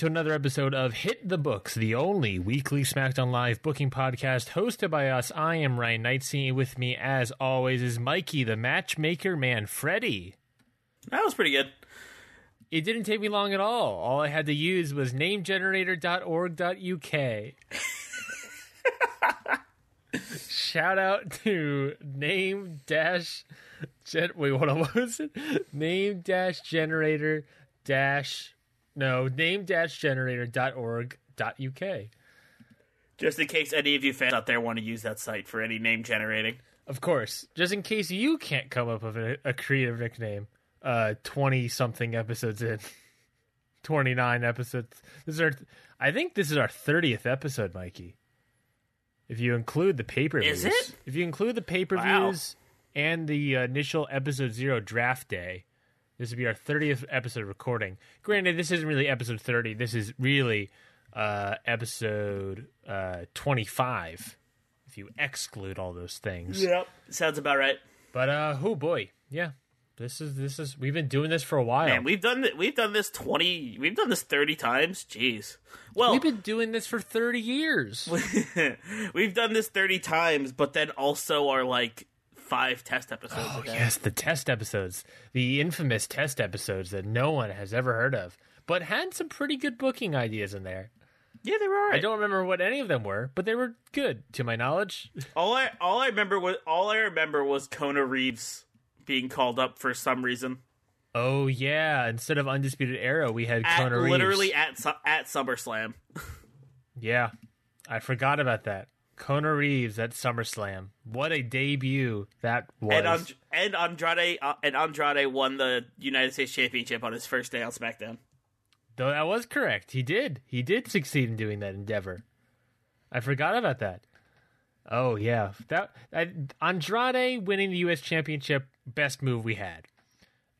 To another episode of Hit the Books, the only weekly SmackDown Live booking podcast hosted by us. I am Ryan Knightsey. With me, as always, is Mikey, the matchmaker man, Freddie. That was pretty good. It didn't take me long at all. All I had to use was namegenerator.org.uk. Shout out to name dash gen- wait, what was it? Name dash generator dash no name dash generator.org.uk. Just in case any of you fans out there want to use that site for any name generating. Of course, just in case you can't come up with a, a creative nickname, uh, twenty something episodes in, twenty nine episodes. This is our, I think this is our thirtieth episode, Mikey. If you include the pay per views, Is it? If you include the pay per views and the initial episode zero draft day, this would be our thirtieth episode recording. Granted, this isn't really episode thirty. This is really uh, episode uh, twenty five. If you exclude all those things. Yep. Sounds about right. But uh oh boy, yeah. This is this is we've been doing this for a while. Man, we've done th- we've done this twenty we've done this thirty times. Jeez. Well, We've been doing this for 30 years. we've done this thirty times, but then also are like five test episodes. oh yes, the test episodes. The infamous test episodes that no one has ever heard of, but had some pretty good booking ideas in there. yeah, they were. I don't remember what any of them were, but they were good to my knowledge. All I all I remember was all I remember was Kona Reeves being called up for some reason. Oh yeah, instead of Undisputed Era, we had At, Kona Reeves. literally at at SummerSlam. Yeah. I forgot about that. Kona Reeves at SummerSlam. What a debut that was. And, and, and Andrade uh, and Andrade won the United States Championship on his first day on SmackDown. Though that was correct. He did. He did succeed in doing that endeavor. I forgot about that. Oh yeah, that, Andrade winning the U.S. Championship, best move we had.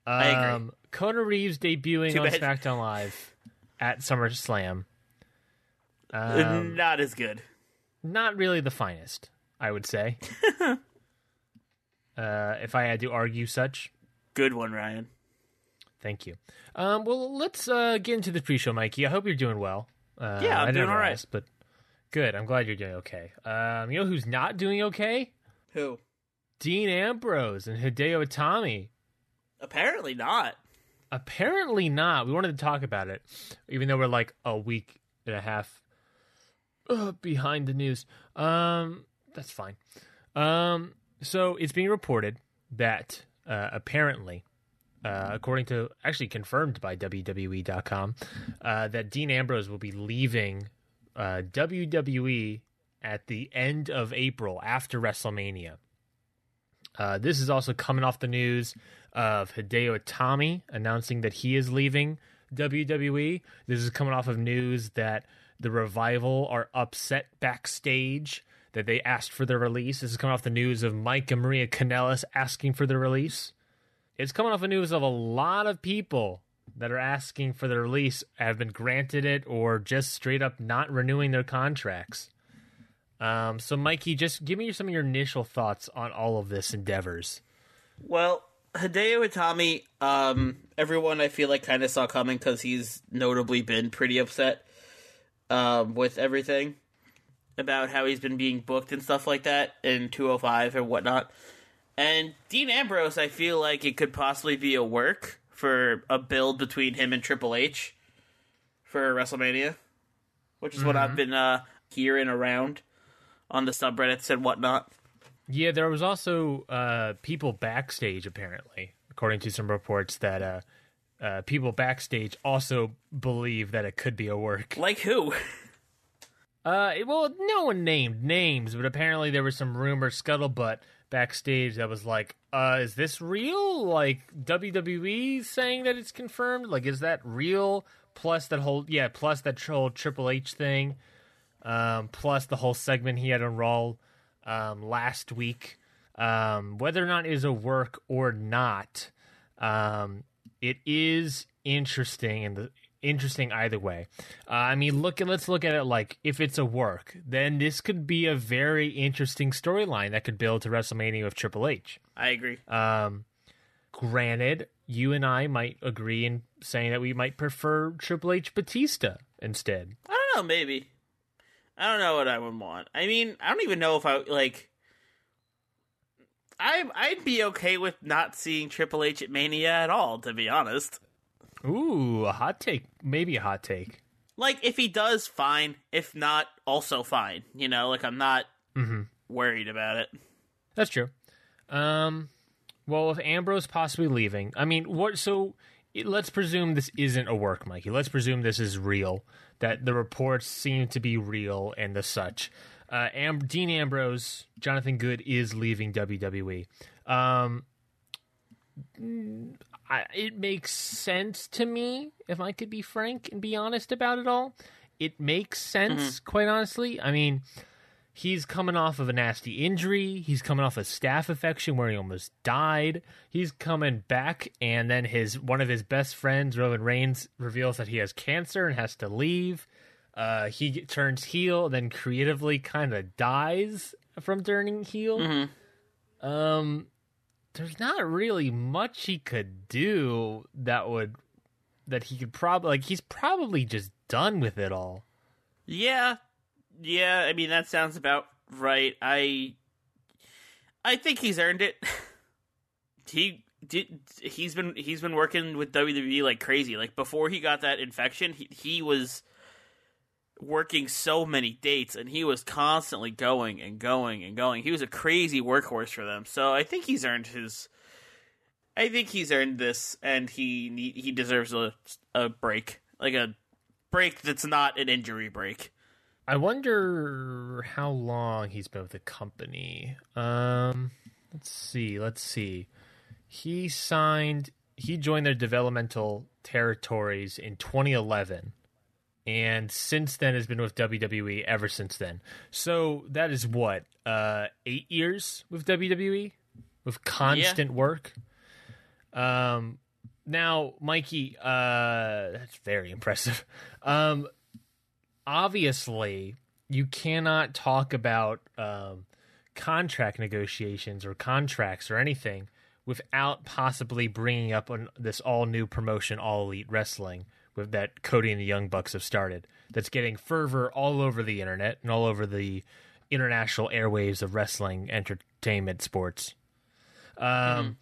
Um, I agree. Kona Reeves debuting Too on bad. SmackDown Live at SummerSlam. Um, Not as good. Not really the finest, I would say. uh, if I had to argue such. Good one, Ryan. Thank you. Um, well, let's uh, get into the pre-show, Mikey. I hope you're doing well. Uh, Yeah, I'm I doing all right. asked, but good. I'm glad you're doing okay. Um, you know who's not doing okay? Who? Dean Ambrose and Hideo Itami. Apparently not. Apparently not. We wanted to talk about it, even though we're like a week and a half behind the news. Um, that's fine. Um, so it's being reported that uh, apparently, uh, according to actually confirmed by WWE.com, uh, that Dean Ambrose will be leaving uh, WWE at the end of April after WrestleMania. Uh, this is also coming off the news of Hideo Itami announcing that he is leaving WWE. This is coming off of news that the Revival are upset backstage that they asked for their release. This is coming off the news of Mike and Maria Kanellis asking for their release. It's coming off the news of a lot of people that are asking for their release have been granted it or just straight up not renewing their contracts. Um, so, Mikey, just give me some of your initial thoughts on all of this endeavors. Well, Hideo Itami, um, everyone I feel like kind of saw coming because he's notably been pretty upset um, with everything about how he's been being booked and stuff like that in 205 and whatnot. And Dean Ambrose, I feel like it could possibly be a work for a build between him and Triple H for WrestleMania, which is what I've been uh, hearing around on the subreddits and whatnot. Yeah, there was also uh, people backstage, apparently, according to some reports, that uh, uh, people backstage also believe that it could be a work. Like who? Uh, it- well, no one named names, but apparently there was some rumor scuttlebutt backstage that was like, uh, is this real? Like WWE saying that it's confirmed? Like, is that real? Plus that whole, yeah, plus that whole Triple H thing, um, plus the whole segment he had on Raw um, last week. Um, whether or not it is a work or not, um, it is interesting and the interesting either way. Uh, I mean, look, at let's look at it like if it's a work, then this could be a very interesting storyline that could build to WrestleMania with Triple H. I agree. Um, granted, you and I might agree in saying that we might prefer Triple H Batista instead. I don't know, maybe. I don't know what I would want. I mean, I don't even know if I like. I I'd be okay with not seeing Triple H at Mania at all, to be honest. Ooh, a hot take, maybe a hot take. Like, if he does, fine. If not, also fine. You know, like I'm not mm-hmm. worried about it. That's true. Um, well, with Ambrose possibly leaving, I mean, what? So it- let's presume this isn't a work, Mikey. Let's presume this is real. That the reports seem to be real and the such. Uh, Am- Dean Ambrose, Jonathan Good is leaving WWE. Um, I, it makes sense to me, if I could be frank and be honest about it all. It makes sense, quite honestly. I mean, he's coming off of a nasty injury. He's coming off a staph infection where he almost died. He's coming back, and then his one of his best friends, Roman Reigns, reveals that he has cancer and has to leave. Uh, he get- turns heel, then creatively kind of dies from turning heel. Um, there's not really much he could do that would that he could probably like. He's probably just done with it all. Yeah, yeah. I mean, that sounds about right. I, I think he's earned it. he did. He's been he's been working with WWE like crazy. Like before he got that infection, he he was working so many dates, and he was constantly going and going and going. He was a crazy workhorse for them. So I think he's earned his. I think he's earned this, and he he deserves a a break, like a break that's not an injury break. I wonder how long he's been with the company. Um, let's see. Let's see. He signed. He joined their developmental territories in 2011, and since then has been with WWE ever since then. So that is what uh, eight years with WWE with constant work. Um, now, Mikey, uh, that's very impressive. Um, obviously you cannot talk about um, contract negotiations or contracts or anything without possibly bringing up on this all new promotion, All Elite Wrestling, with that Cody and the Young Bucks have started. That's getting fervor all over the internet and all over the international airwaves of wrestling entertainment sports. Um,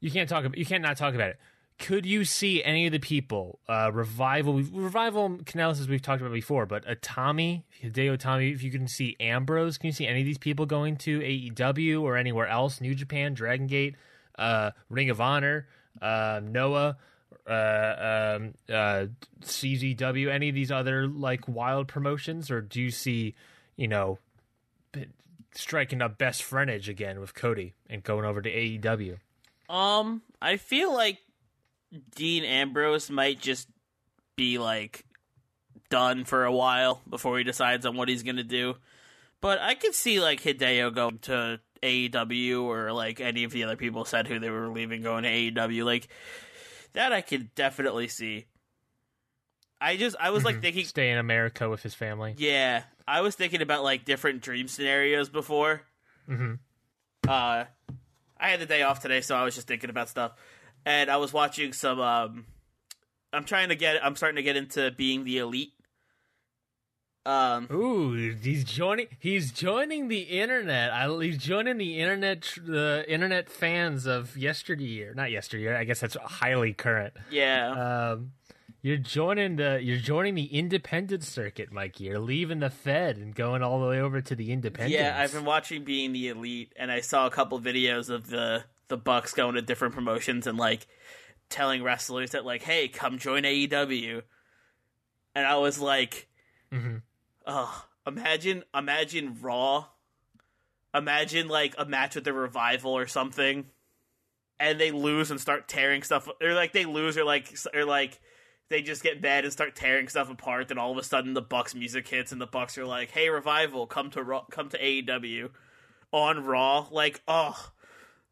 you can't talk about you can't not talk about it. Could you see any of the people uh, revival? Revival Kanellis, as we've talked about before, but Itami, Hideo Itami. If you can see Ambrose, can you see any of these people going to AEW or anywhere else? New Japan, Dragon Gate, uh, Ring of Honor, uh, Noah, uh, um, uh, CZW, any of these other like wild promotions, or do you see, you know, striking up best friendage again with Cody and going over to AEW? Um, I feel like Dean Ambrose might just be like done for a while before he decides on what he's gonna do. But I could see like Hideo going to AEW or like any of the other people said who they were leaving going to AEW. Like that I could definitely see. I just I was like thinking Stay in America with his family. Yeah, I was thinking about like different dream scenarios before. Mm-hmm. Uh, I had the day off today, so I was just thinking about stuff, and I was watching some. Um, I'm trying to get. I'm starting to get into being the elite. Um, Ooh, he's joining. He's joining the internet. I, he's joining the internet. The internet fans of yesteryear, not yesteryear. I guess that's highly current. yeah, Um, you're joining the. You're joining the independent circuit, Mikey. You're leaving the Fed and going all the way over to the independent. yeah. I've been watching being the elite, and I saw a couple videos of the the Bucks going to different promotions and like telling wrestlers that like, "Hey, come join AEW," and I was like, Mhm. "Oh, imagine, imagine Raw, imagine like a match with the Revival or something." And they lose and start tearing stuff, or like they lose, or like, or like they just get mad and start tearing stuff apart. Then all of a sudden, the Bucks music hits, and the Bucks are like, "Hey, Revival, come to Raw, come to AEW on Raw." Like, oh,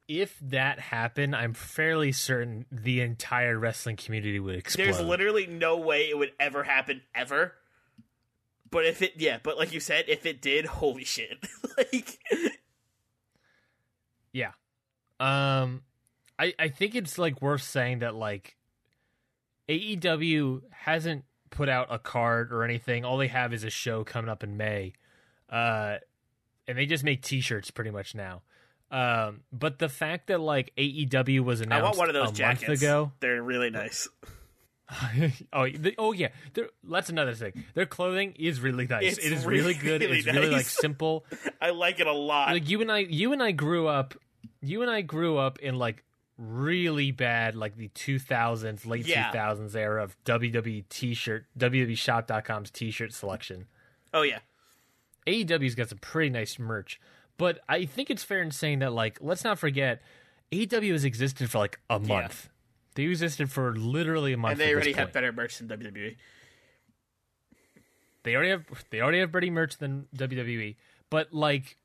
If that happened, I'm fairly certain the entire wrestling community would explode. there's literally no way it would ever happen ever. But if it, yeah, but like you said, if it did, holy shit! like, Yeah. Um I I think it's like worth saying that like AEW hasn't put out a card or anything. All they have is a show coming up in May. Uh and they just make t-shirts pretty much now. Um but the fact that like AEW was I announced want one of those a jackets. month ago. They're really nice. oh, the, oh yeah. They're, that's another thing. Their clothing is really nice. It's it is really, really, good. really it's really like simple. I like it a lot. like you and I you and I grew up you and I grew up in like really bad like the 2000s late Yeah. 2000s era of WWE t-shirt WWEshop.com's t-shirt selection. oh yeah, AEW's got some pretty nice merch, but I think it's fair in saying that like let's not forget AEW has existed for like a month. They existed for literally a month. and they already have better merch than. WWE. They already have they already have better merch than WWE, but like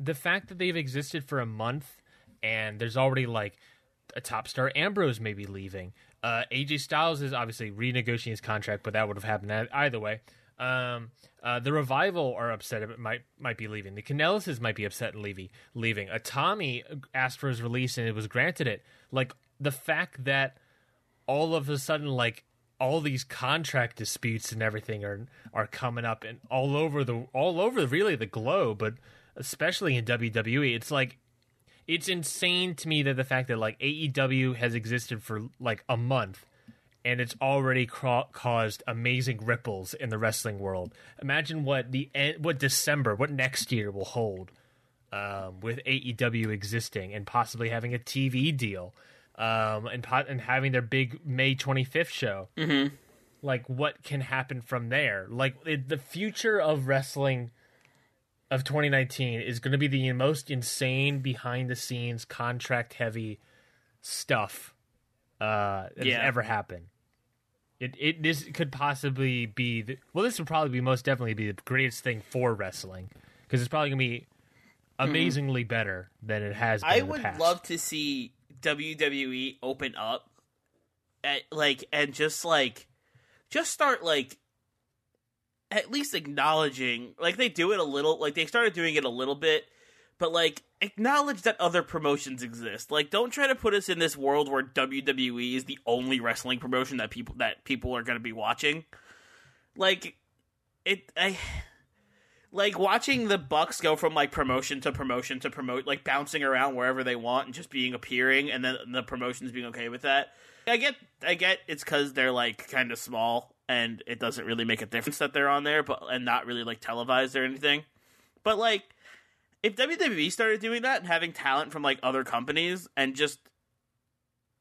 the fact that they've existed for a month and there's already like a top star Ambrose may be leaving. Uh, AJ Styles is obviously renegotiating his contract, but that would have happened either way. Um, uh, the revival are upset. It might might be leaving. The Kanellises might be upset and leaving. Leaving. Itami asked for his release and it was granted it. Like the fact that all of a sudden like all these contract disputes and everything are are coming up and all over the all over really the globe, but especially in WWE, it's like it's insane to me that the fact that like AEW has existed for like a month and it's already caused amazing ripples in the wrestling world. Imagine what the en- what December, what next year will hold um, with AEW existing and possibly having a TV deal um, and po- and having their big May 25th show. Mm-hmm. Like, what can happen from there? Like, it, the future of wrestling of 2019 is going to be the most insane behind the scenes contract heavy stuff uh, that Yeah. has ever happened. It, it this could possibly be the, well this would probably be most definitely be the greatest thing for wrestling because it's probably gonna be amazingly better than it has been I in the would love to see WWE open up, at, like, and just like, just start like, at least acknowledging, like they do it a little, like they started doing it a little bit, but like acknowledge that other promotions exist. Like, don't try to put us in this world where WWE is the only wrestling promotion that people that people are going to be watching. Like, it, I like watching the Bucks go from like promotion to promotion to promote, like bouncing around wherever they want and just being appearing, and then the promotions being okay with that. I get, I get, it's because they're like kind of small and it doesn't really make a difference that they're on there, but and not really like televised or anything. But like, if WWE started doing that and having talent from like other companies and just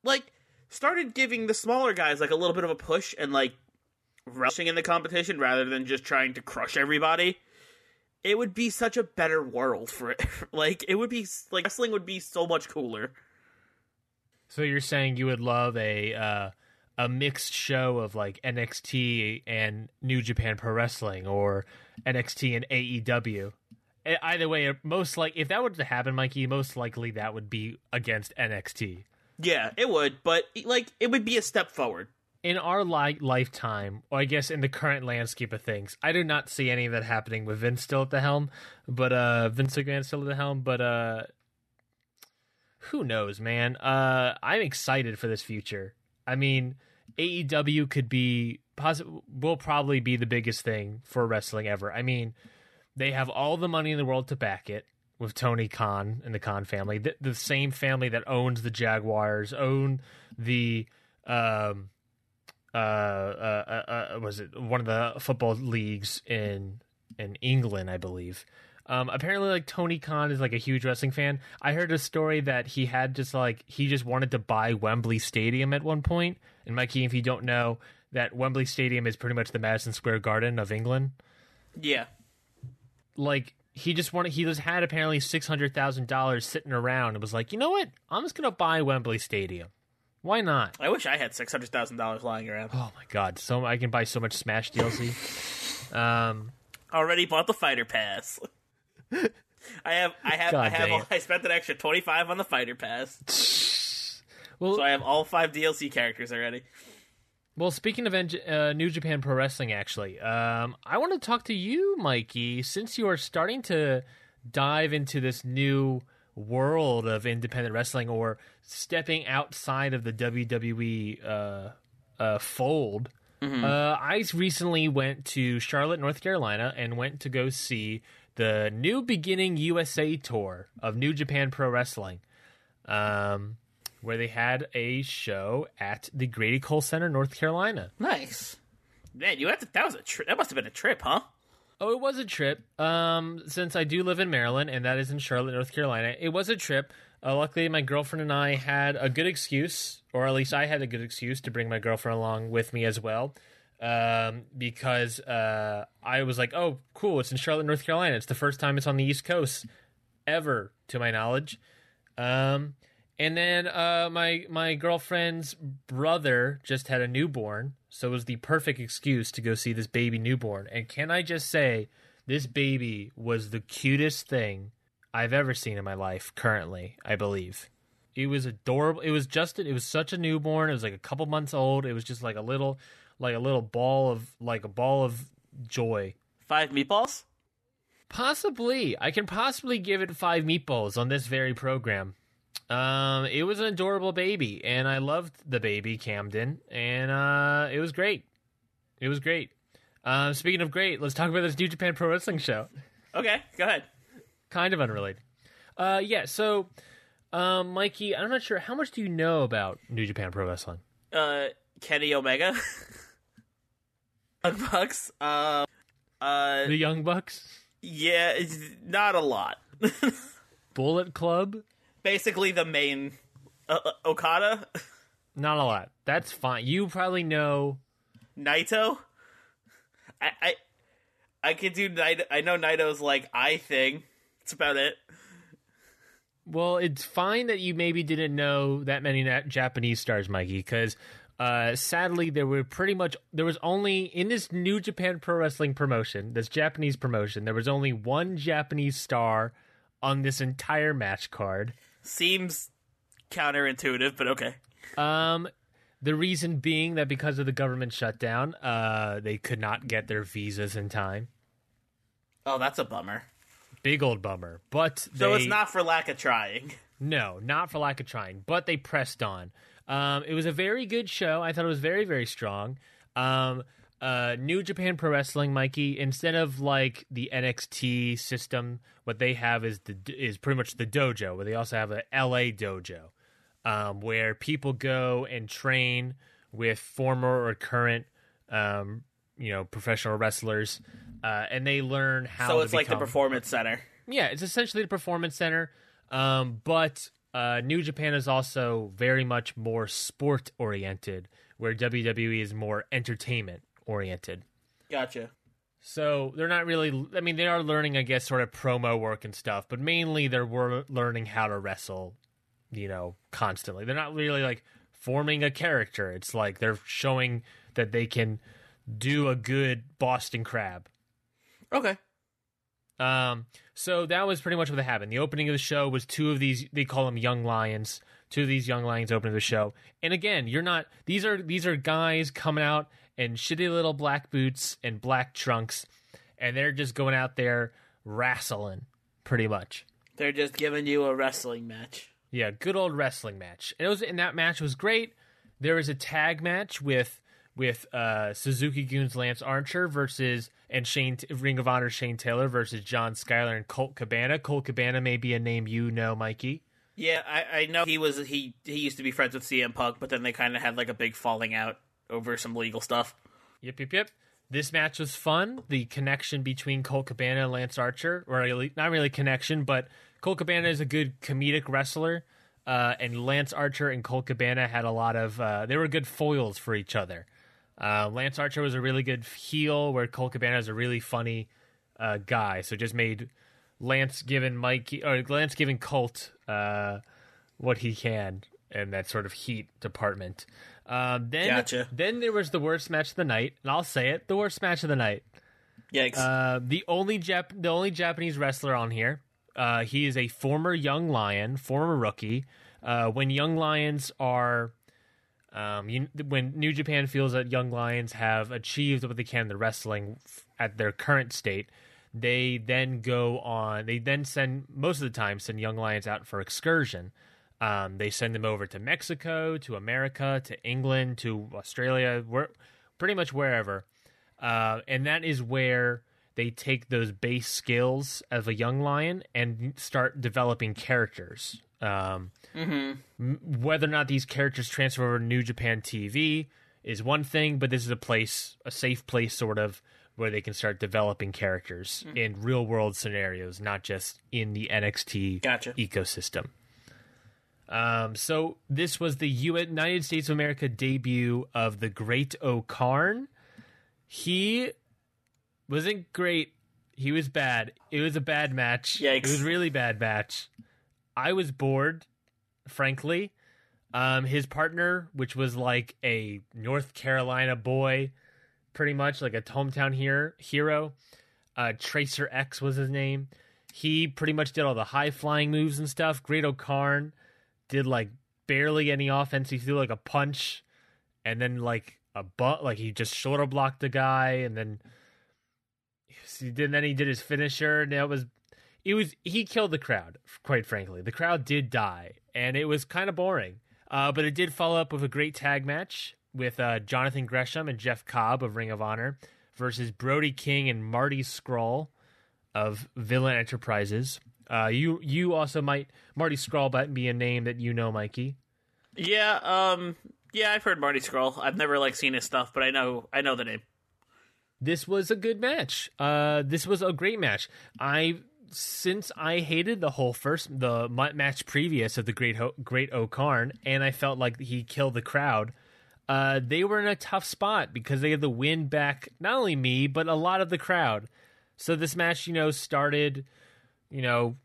like started giving the smaller guys like a little bit of a push and like rushing in the competition rather than just trying to crush everybody it would be such a better world for it. like it would be like wrestling would be so much cooler. So you're saying you would love a uh, a mixed show of like NXT and New Japan Pro Wrestling or NXT and AEW. Either way, most like if that were to happen, Mikey, most likely that would be against NXT. Yeah, it would, but like it would be a step forward. In our li- lifetime, or I guess in the current landscape of things, I do not see any of that happening with Vince still at the helm. But uh, Vince McMahon still at the helm. But uh, who knows, man? Uh, I'm excited for this future. I mean, AEW could be poss- will probably be the biggest thing for wrestling ever. I mean, they have all the money in the world to back it with Tony Khan and the Khan family, the, the same family that owns the Jaguars, own the um uh, uh, uh, was it one of the football leagues in in England, I believe. Um, apparently, like Tony Khan is like a huge wrestling fan. I heard a story that he had just like he just wanted to buy Wembley Stadium at one point. And Mikey, if you don't know, that Wembley Stadium is pretty much the Madison Square Garden of England. Yeah. Like he just wanted, he just had apparently six hundred thousand dollars sitting around and was like, you know what, I'm just gonna buy Wembley Stadium. Why not? I wish I had six hundred thousand dollars lying around. Oh my god, so I can buy so much Smash DLC. um, Already bought the fighter pass. I have, I have, God I have. I spent an extra twenty five on the fighter pass, well, so I have all five DLC characters already. Well, speaking of uh, New Japan Pro Wrestling, actually, um, I want to talk to you, Mikey, since you are starting to dive into this new world of independent wrestling or stepping outside of the WWE uh, uh, fold. Uh, I recently went to Charlotte, North Carolina, and went to go see the New Beginning USA tour of New Japan Pro Wrestling. Um, where they had a show at the Grady Cole Center, North Carolina. Nice, man. You have to. That was a trip. That must have been a trip, huh? Oh, it was a trip. Um, since I do live in Maryland and that is in Charlotte, North Carolina, it was a trip. Uh, luckily, my girlfriend and I had a good excuse, or at least I had a good excuse to bring my girlfriend along with me as well. Um, because uh, I was like, "Oh, cool! It's in Charlotte, North Carolina. It's the first time it's on the East Coast ever, to my knowledge." Um, and then uh, my my girlfriend's brother just had a newborn, so it was the perfect excuse to go see this baby newborn. And can I just say, this baby was the cutest thing I've ever seen in my life. Currently, I believe it was adorable. It was just it was such a newborn. It was like a couple months old. It was just like a little like a little ball of like a ball of joy. Five meatballs. Possibly, I can possibly give it five meatballs on this very program. Um, it was an adorable baby, and I loved the baby Camden, and uh, it was great. It was great. Um, speaking of great, let's talk about this New Japan Pro Wrestling show. Okay, go ahead. Kind of unrelated. Uh, yeah. So, um, Mikey, I'm not sure how much do you know about New Japan Pro Wrestling. Uh, Kenny Omega. Young Bucks. Uh, uh, The Young Bucks, yeah, it's not a lot. Bullet Club, Basically, the main uh, uh, Okada, not a lot. That's fine. You probably know Naito. I, I, I could do Naito. I know Naito's like I thing. That's about it. Well, it's fine that you maybe didn't know that many na- Japanese stars, Mikey, because uh, sadly there were pretty much there was only in this New Japan Pro Wrestling promotion, this Japanese promotion, there was only one Japanese star on this entire match card. Seems counterintuitive, but okay. Um, the reason being that because of the government shutdown, uh, they could not get their visas in time. Oh, that's a bummer. Big old bummer. But So it's not for lack of trying. No, not for lack of trying, but they pressed on. Um, it was a very good show. I thought it was very, very strong. Um, uh, New Japan Pro Wrestling, Mikey. Instead of like the NXT system, what they have is the is pretty much the dojo, where they also have a LA dojo, um, where people go and train with former or current, um, you know, professional wrestlers, uh, and they learn how. To. So it's like the performance center. yeah, it's essentially the performance center, um, but uh, New Japan is also very much more sport oriented, where WWE is more entertainment oriented. Gotcha. So they're not really. I mean, they are learning, I guess, sort of promo work and stuff, but mainly they're wor- learning how to wrestle. You know, constantly. They're not really like forming a character. It's like they're showing that they can do a good Boston Crab. Okay. Um, so that was pretty much what happened. The opening of the show was two of these. They call them young lions. Two of these young lions opening the show. And again, you're not. These are these are guys coming out in shitty little black boots and black trunks, and they're just going out there wrestling, pretty much. They're just giving you a wrestling match. Yeah, good old wrestling match. And it was and that match was great. There was a tag match with with uh, Suzuki Goons Lance Archer versus and Shane Ring of Honor Shane Taylor versus John Skyler and Colt Cabana. Colt Cabana may be a name you know, Mikey. Yeah, I, I know he was he he used to be friends with CM Punk, but then they kind of had like a big falling out over some legal stuff. Yep, yep, yep. this match was fun. The connection between Colt Cabana and Lance Archer, or not really connection, but Colt Cabana is a good comedic wrestler, uh, and Lance Archer and Colt Cabana had a lot of. Uh, they were good foils for each other. Uh, Lance Archer was a really good heel, where Colt Cabana is a really funny uh, guy. So just made Lance giving Mikey or Lance giving Colt uh, what he can in that sort of heat department. Um, then, Gotcha. then there was the worst match of the night, and I'll say it: the worst match of the night. Yikes. Uh, the only Jap- the only Japanese wrestler on here. Uh, he is a former young lion, former rookie. Uh, when young lions are, um, you, when New Japan feels that young lions have achieved what they can in the wrestling f- at their current state, they then go on. They then send most of the time send young lions out for excursion. Um, they send them over to Mexico, to America, to England, to Australia, where, pretty much wherever. Uh, and that is where they take those base skills of a young lion and start developing characters. Um, m- whether or not these characters transfer over to New Japan TV is one thing, but this is a place, a safe place, sort of, where they can start developing characters in real world scenarios, not just in the NXT Gotcha. ecosystem. Um, so this was the United States of America debut of the Great O-Khan. He wasn't great. He was bad. It was a bad match. Yikes. It was a really bad match. I was bored, frankly. Um, his partner, which was like a North Carolina boy, pretty much like a hometown here hero. Uh, Tracer X was his name. He pretty much did all the high flying moves and stuff. Great O-Khan did like barely any offense. He threw like a punch, and then like a butt, like he just shoulder blocked the guy, and then he did. Then he did his finisher, and it was, it was he killed the crowd. Quite frankly, the crowd did die, and it was kind of boring. Uh, but it did follow up with a great tag match with uh, Jonathan Gresham and Jeff Cobb of Ring of Honor versus Brody King and Marty Scurll of Villain Enterprises. Uh, you you also might Marty Scurll might be a name that you know, Mikey. yeah, um yeah, I've heard Marty Scurll. I've never like seen his stuff, but I know I know the name. This was a good match. Uh, this was a great match. I since I hated the whole first the match previous of the Great Ho- Great O-Khan, and I felt like he killed the crowd. Uh, they were in a tough spot because they had the win back not only me but a lot of the crowd. So this match, you know, started, you know,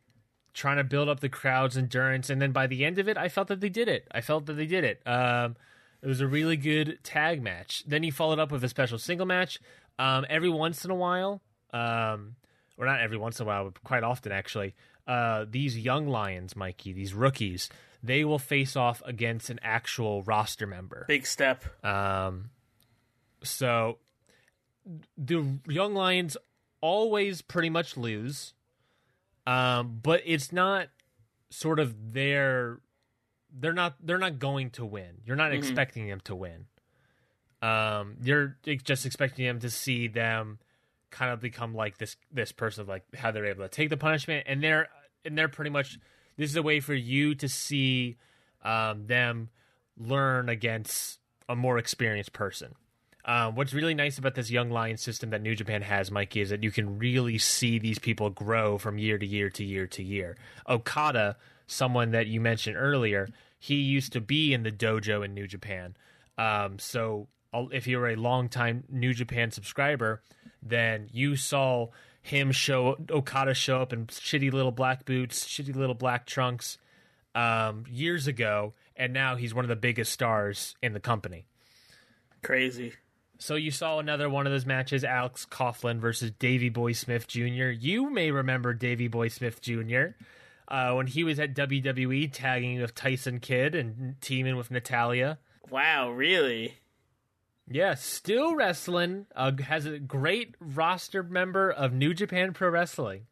trying to build up the crowd's endurance, and then by the end of it, I felt that they did it. I felt that they did it. Um, it was a really good tag match. Then he followed up with a special single match. Um, every once in a while, um, or not every once in a while, but quite often actually, uh, these young lions, Mikey, these rookies, they will face off against an actual roster member. Big step. Um, so the young lions always pretty much lose, um, but it's not sort of their. They're not. They're not going to win. You're not expecting them to win. Um, you're just expecting them to see them kind of become like this this person like how they're able to take the punishment and they're and they're pretty much this is a way for you to see um, them learn against a more experienced person. Um, what's really nice about this young lion system that New Japan has, Mikey, is that you can really see these people grow from year to year to year to year. Okada, someone that you mentioned earlier, he used to be in the dojo in New Japan. Um, so uh, if you were a longtime New Japan subscriber, then you saw him show Okada show up in shitty little black boots, shitty little black trunks um, years ago, and now he's one of the biggest stars in the company. Crazy. So you saw another one of those matches, Alex Coughlin versus Davy Boy Smith Jr. You may remember Davy Boy Smith Jr. Uh, when he was at WWE tagging with Tyson Kidd and teaming with Natalya. Wow, really? Yeah, still wrestling. Uh, has a great roster member of New Japan Pro Wrestling.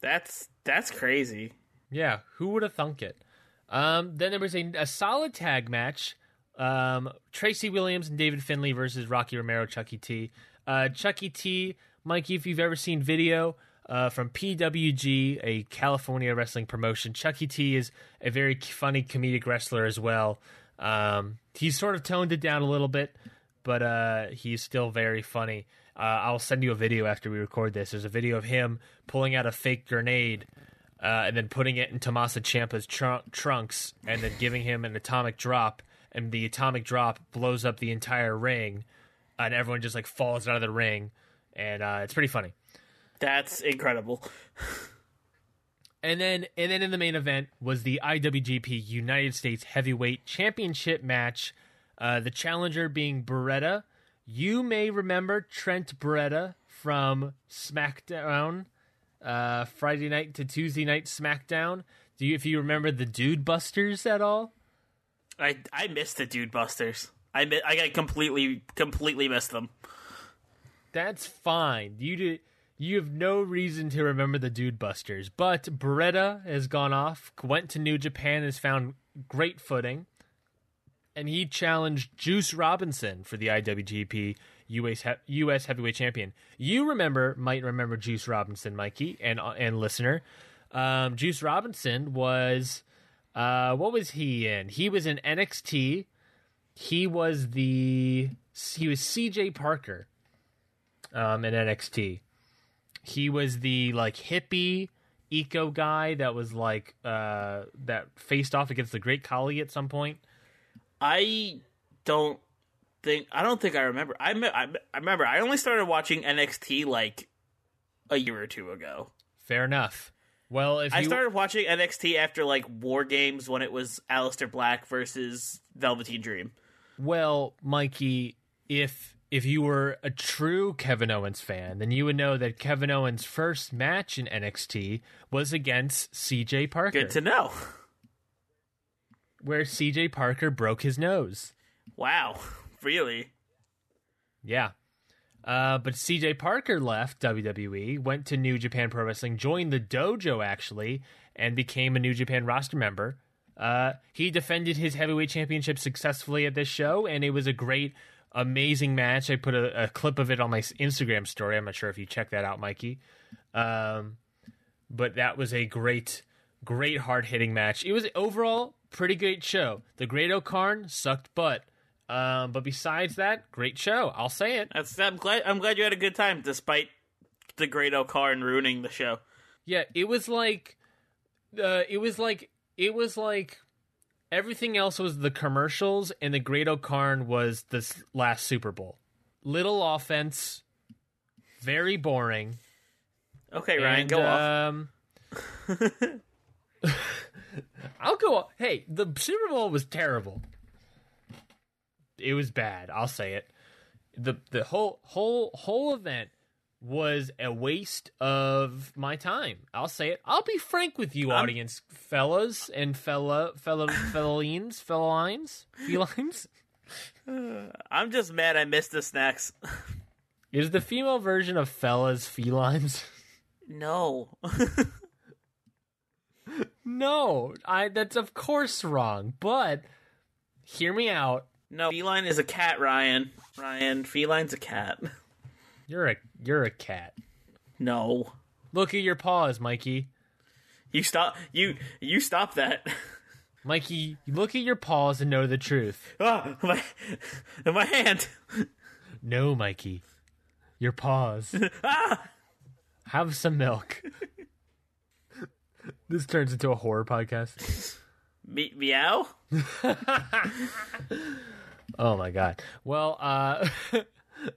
That's that's crazy. Yeah, who would have thunk it? Um, then there was a, a solid tag match. Um, Tracy Williams and David Finlay versus Rocky Romero, Chucky T. Uh, Chucky T, Mikey, if you've ever seen video uh, from PWG, a California wrestling promotion, Chucky T is a very funny comedic wrestler as well. Um, he's sort of toned it down a little bit, but uh, he's still very funny. Uh, I'll send you a video after we record this. There's a video of him pulling out a fake grenade uh, and then putting it in Tommaso Ciampa's tr- trunks and then giving him an atomic drop. And the atomic drop blows up the entire ring, and everyone just like falls out of the ring, and uh, it's pretty funny. That's incredible. And then, and then in the main event was the IWGP United States Heavyweight Championship match. Uh, the challenger being Beretta. You may remember Trent Beretta from SmackDown, uh, Friday night to Tuesday night SmackDown. Do you, if you remember the Dude Busters at all? I I missed the Dude Busters. I mi- I completely completely missed them. That's fine. You do. You have no reason to remember the Dude Busters, but Beretta has gone off, went to New Japan, has found great footing, and he challenged Juice Robinson for the IWGP US, US Heavyweight Champion. You remember, might remember Juice Robinson, Mikey, and and listener. Um, Juice Robinson was, uh, what was he in? He was in NXT. He was the he was CJ Parker um, in NXT. He was the like hippie eco guy that was like uh, that faced off against the Great Khali at some point. I don't think I don't think I remember. I me- I, I remember I only started watching NXT like a year or two ago. Fair enough. Well, if I you started watching NXT after like War Games when it was Aleister Black versus Velveteen Dream. well, Mikey, if if you were a true Kevin Owens fan, then you would know that Kevin Owens' first match in NXT was against CJ Parker, Good to know. where CJ Parker broke his nose. Wow, really? Yeah. Uh, but CJ Parker left WWE, went to New Japan Pro Wrestling, joined the dojo actually, and became a New Japan roster member. Uh, he defended his heavyweight championship successfully at this show, and it was a great, amazing match. I put a, a clip of it on my Instagram story. I'm not sure if you checked that out, Mikey. Um, but that was a great, great hard hitting match. It was overall pretty great show. The Great O-Khan sucked butt. Um, but besides that, great show. I'll say it. That's I'm glad I'm glad you had a good time despite the Great O-Khan ruining the show. Yeah, it was like, uh, it was like, it was like, everything else was the commercials, and the Great O-Khan was this last Super Bowl. Little offense, very boring. Okay, Ryan, and, go off. um, I'll go. off. Hey, the Super Bowl was terrible. It was bad. I'll say it. the The whole whole whole event was a waste of my time. I'll say it. I'll be frank with you, I'm- audience, fellas and fella fella felines, felines, felines. I'm just mad I missed the snacks. Is the female version of fellas felines? no. No, I that's of course wrong, but hear me out. No, feline is a cat, Ryan. Ryan, feline's a cat. You're a you're a cat. No. Look at your paws, Mikey. You stop you you stop that. Mikey, look at your paws and know the truth. Ah, my my hand. No, Mikey. Your paws. Ah! Have some milk. this turns into a horror podcast. Me- meow? Oh my god. Well, uh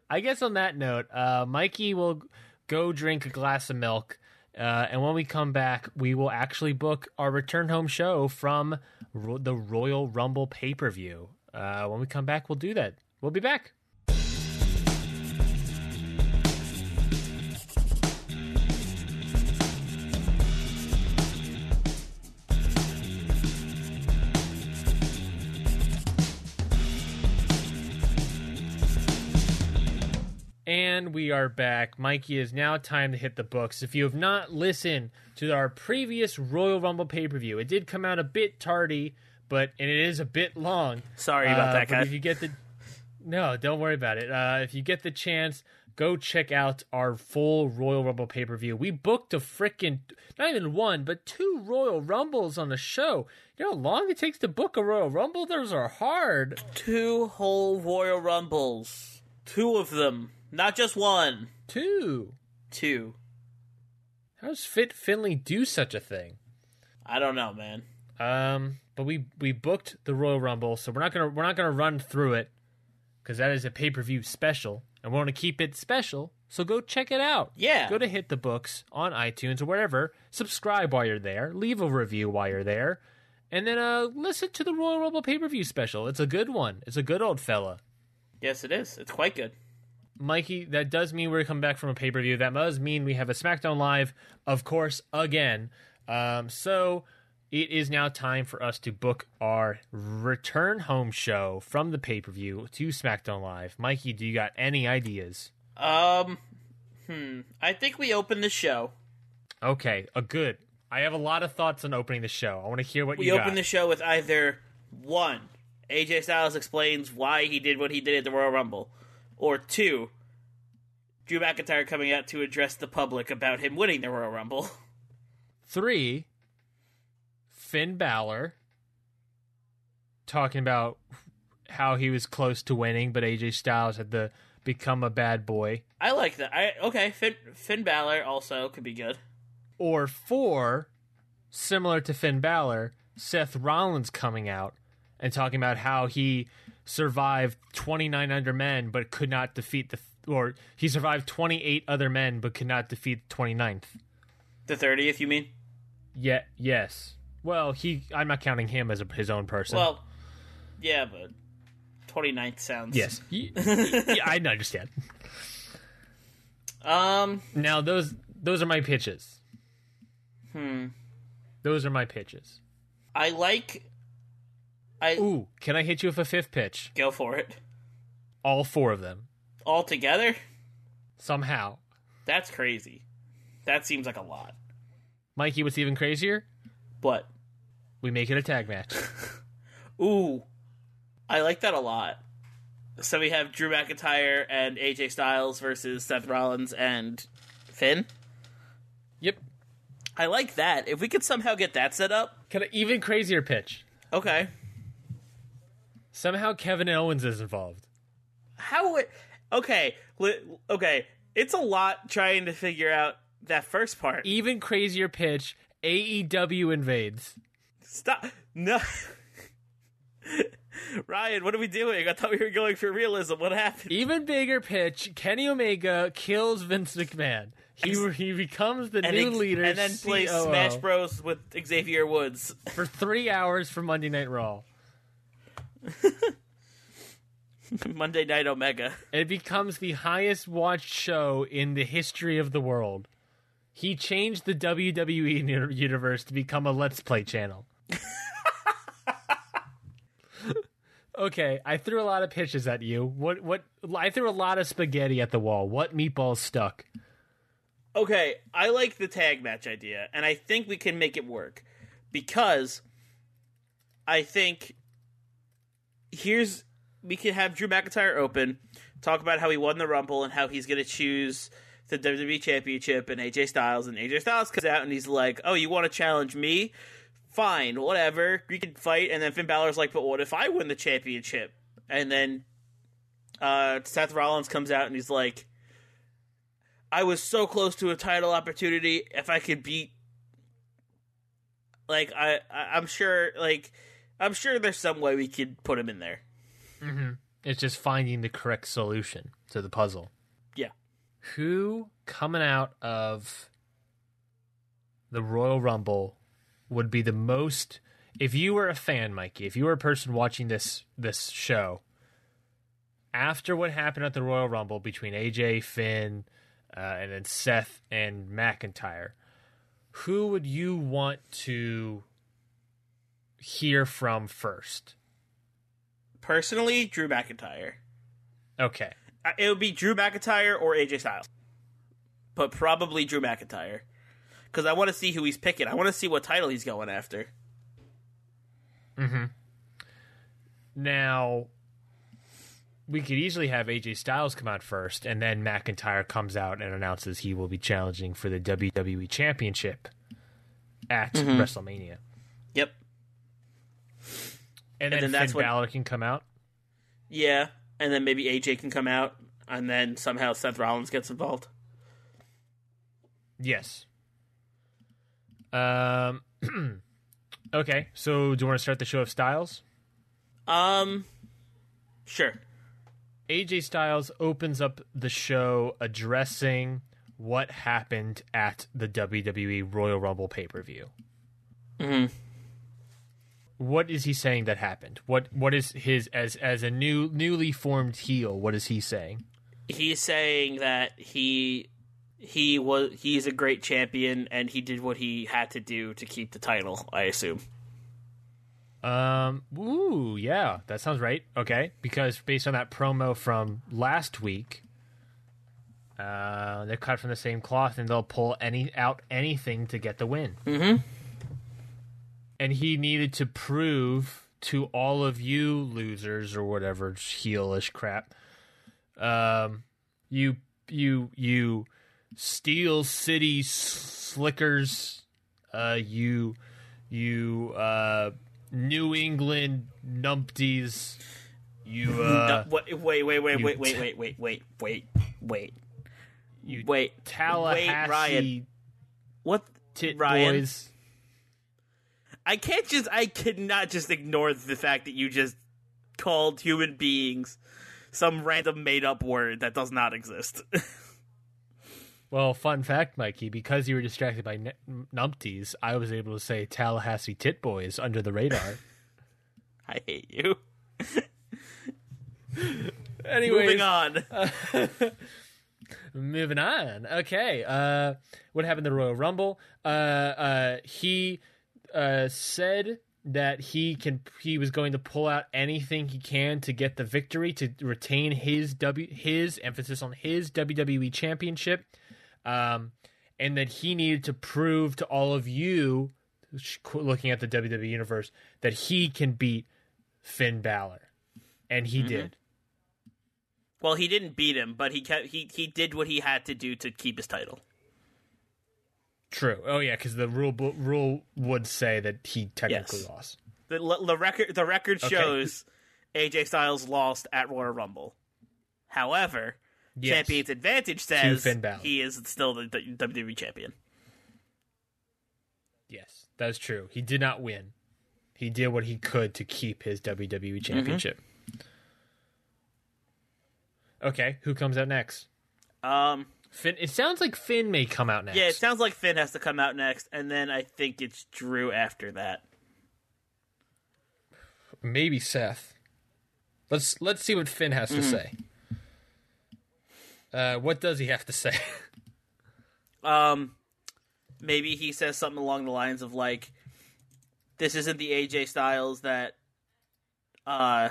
I guess on that note, uh Mikey will go drink a glass of milk. Uh, and when we come back, we will actually book our return home show from Ro- the Royal Rumble pay per view. Uh, when we come back, we'll do that. We'll be back. And we are back. Mikey, is now time to hit the books. If you have not listened to our previous Royal Rumble pay per view, it did come out a bit tardy, but and it is a bit long. Sorry about Uh, that, guys. If you get the no, don't worry about it. Uh, if you get the chance, go check out our full Royal Rumble pay per view. We booked a freaking not even one, but two Royal Rumbles on the show. You know how long it takes to book a Royal Rumble? Those are hard. Two whole Royal Rumbles. Two of them. Not just one, Two. two. How does Fit Finlay do such a thing? I don't know, man. Um, but we we booked the Royal Rumble, so we're not gonna we're not gonna run through it because that is a pay per view special, and we want to keep it special. So go check it out. Yeah. Go to Hit the Books on iTunes or wherever. Subscribe while you're there. Leave a review while you're there, and then uh listen to the Royal Rumble pay per view special. It's a good one. It's a good old fella. Yes, it is. It's quite good. Mikey, that does mean we're coming back from a pay per view. That does mean we have a SmackDown Live, of course, again. Um, so it is now time for us to book our return home show from the pay per view to SmackDown Live. Mikey, do you got any ideas? Um, hmm. I think we open the show. Okay, a good. I have a lot of thoughts on opening the show. I want to hear what you got. We you open got. the show with either one, AJ Styles explains why he did what he did at the Royal Rumble, or two, Drew McIntyre coming out to address the public about him winning the Royal Rumble. Three, Finn Balor talking about how he was close to winning, but AJ Styles had to become a bad boy. I like that. I okay. Finn, Finn Balor also could be good. Or four, similar to Finn Balor, Seth Rollins coming out and talking about how he survived 29 other men but could not defeat the or he survived 28 other men but could not defeat the 29th. The thirtieth, you mean? Yeah, yes. Well, he I'm not counting him as a, his own person. Well, yeah, but 29th sounds yes. Yeah, I understand. Um, Now those those are my pitches. hmm. Those are my pitches. I like. I Ooh, can I hit you with a fifth pitch? go for it All four of them. all together. Somehow. That's crazy. That seems like a lot. Mikey, what's even crazier? But We make it a tag match. ooh, I like that a lot. So we have Drew McIntyre and AJ Styles versus Seth Rollins and Finn. yep. I like that. If we could somehow get that set up, Can I even crazier pitch? okay. Somehow Kevin Owens is involved. How would okay okay? It's a lot trying to figure out that first part. Even crazier pitch. AEW invades. Stop. No. Ryan, what are we doing? I thought we were going for realism. What happened? Even bigger pitch. Kenny Omega kills Vince McMahon. He he becomes the new ex- leader. and then plays COO, Smash Bros with Xavier Woods. for three hours for Monday Night Raw. Monday Night Omega. It becomes the highest watched show in the history of the world. He changed the WWE universe to become a Let's Play channel. okay, I threw a lot of pitches at you. What? What? I threw a lot of spaghetti at the wall. What meatballs stuck? Okay, I like the tag match idea, and I think we can make it work because I think here's we can have Drew McIntyre open, talk about how he won the Rumble and how he's going to choose the WWE Championship and AJ Styles, and AJ Styles comes out and he's like, "Oh, you want to challenge me? Fine, whatever. We can fight." And then Finn Balor's like, "But what if I win the championship?" And then uh, Seth Rollins comes out and he's like. I was so close to a title opportunity. If I could beat, like I, I I'm sure, like I'm sure there's some way we could put him in there. It's just finding the correct solution to the puzzle. Yeah. Who coming out of the Royal Rumble would be the most if you were a fan, Mikey, if you were a person watching this this show after what happened at the Royal Rumble between AJ, Finn, uh, and then Seth and McIntyre, who would you want to hear from first? Personally, Drew McIntyre. Okay. Uh, It would be Drew McIntyre or AJ Styles, but probably Drew McIntyre because I want to see who he's picking. I want to see what title he's going after. Mm-hmm. Now, we could easily have AJ Styles come out first, and then McIntyre comes out and announces he will be challenging for the WWE Championship at WrestleMania. Yep. And then, then that's Finn when- Balor can come out. Yeah, and then maybe AJ can come out. and then somehow Seth Rollins gets involved. Yes. Um. okay, so do you want to start the show of Styles? Um, sure. AJ Styles opens up the show addressing what happened at the WWE Royal Rumble pay per view. Mhm. What is he saying that happened? What What is his as as a new newly formed heel? What is he saying? He's saying that he he was he's a great champion and he did what he had to do to keep the title. I assume. Um. Ooh, yeah, that sounds right. Okay, because based on that promo from last week, uh, they're cut from the same cloth, and they'll pull any out anything to get the win. Mm-hmm. And he needed to prove to all of you losers or whatever heelish crap, um, you you you Steel City slickers, uh, you you uh New England numpties. You uh, no, wait, wait, wait, wait, wait, wait, wait, wait, wait, wait, wait, you wait. Tallahassee Wait, Ryan. What, tit Ryan? boys. I can't just. I cannot just ignore the fact that you just called human beings some random made up word that does not exist. Well, fun fact, Mikey, because you were distracted by n- numpties, I was able to say Tallahassee tit boys under the radar. I hate you. Anyways, Moving on. Moving on. Okay. Uh, what happened the Royal Rumble? Uh, uh, he uh, said that he can. He was going to pull out anything he can to get the victory to retain his W. His emphasis on his WWE Championship, um, and that he needed to prove to all of you, looking at the WWE universe, that he can beat Finn Balor, and he did. well, he didn't beat him, but he kept, he he did what he had to do to keep his title. True. Oh yeah, because the rule rule would say that he technically Yes. lost. The, the record the record Okay. shows AJ Styles lost at Royal Rumble. However, Yes. Champion's Advantage says he is still the, the WWE champion. Yes, that's true. He did not win. He did what he could to keep his WWE championship. Okay, who comes out next? Um, Finn. It sounds like Finn may come out next. yeah, it sounds like Finn has to come out next, and then I think it's Drew after that. maybe Seth. Let's let's see what Finn has to say. Uh, what does he have to say? Um, maybe he says something along the lines of like, "This isn't the AJ Styles that, uh,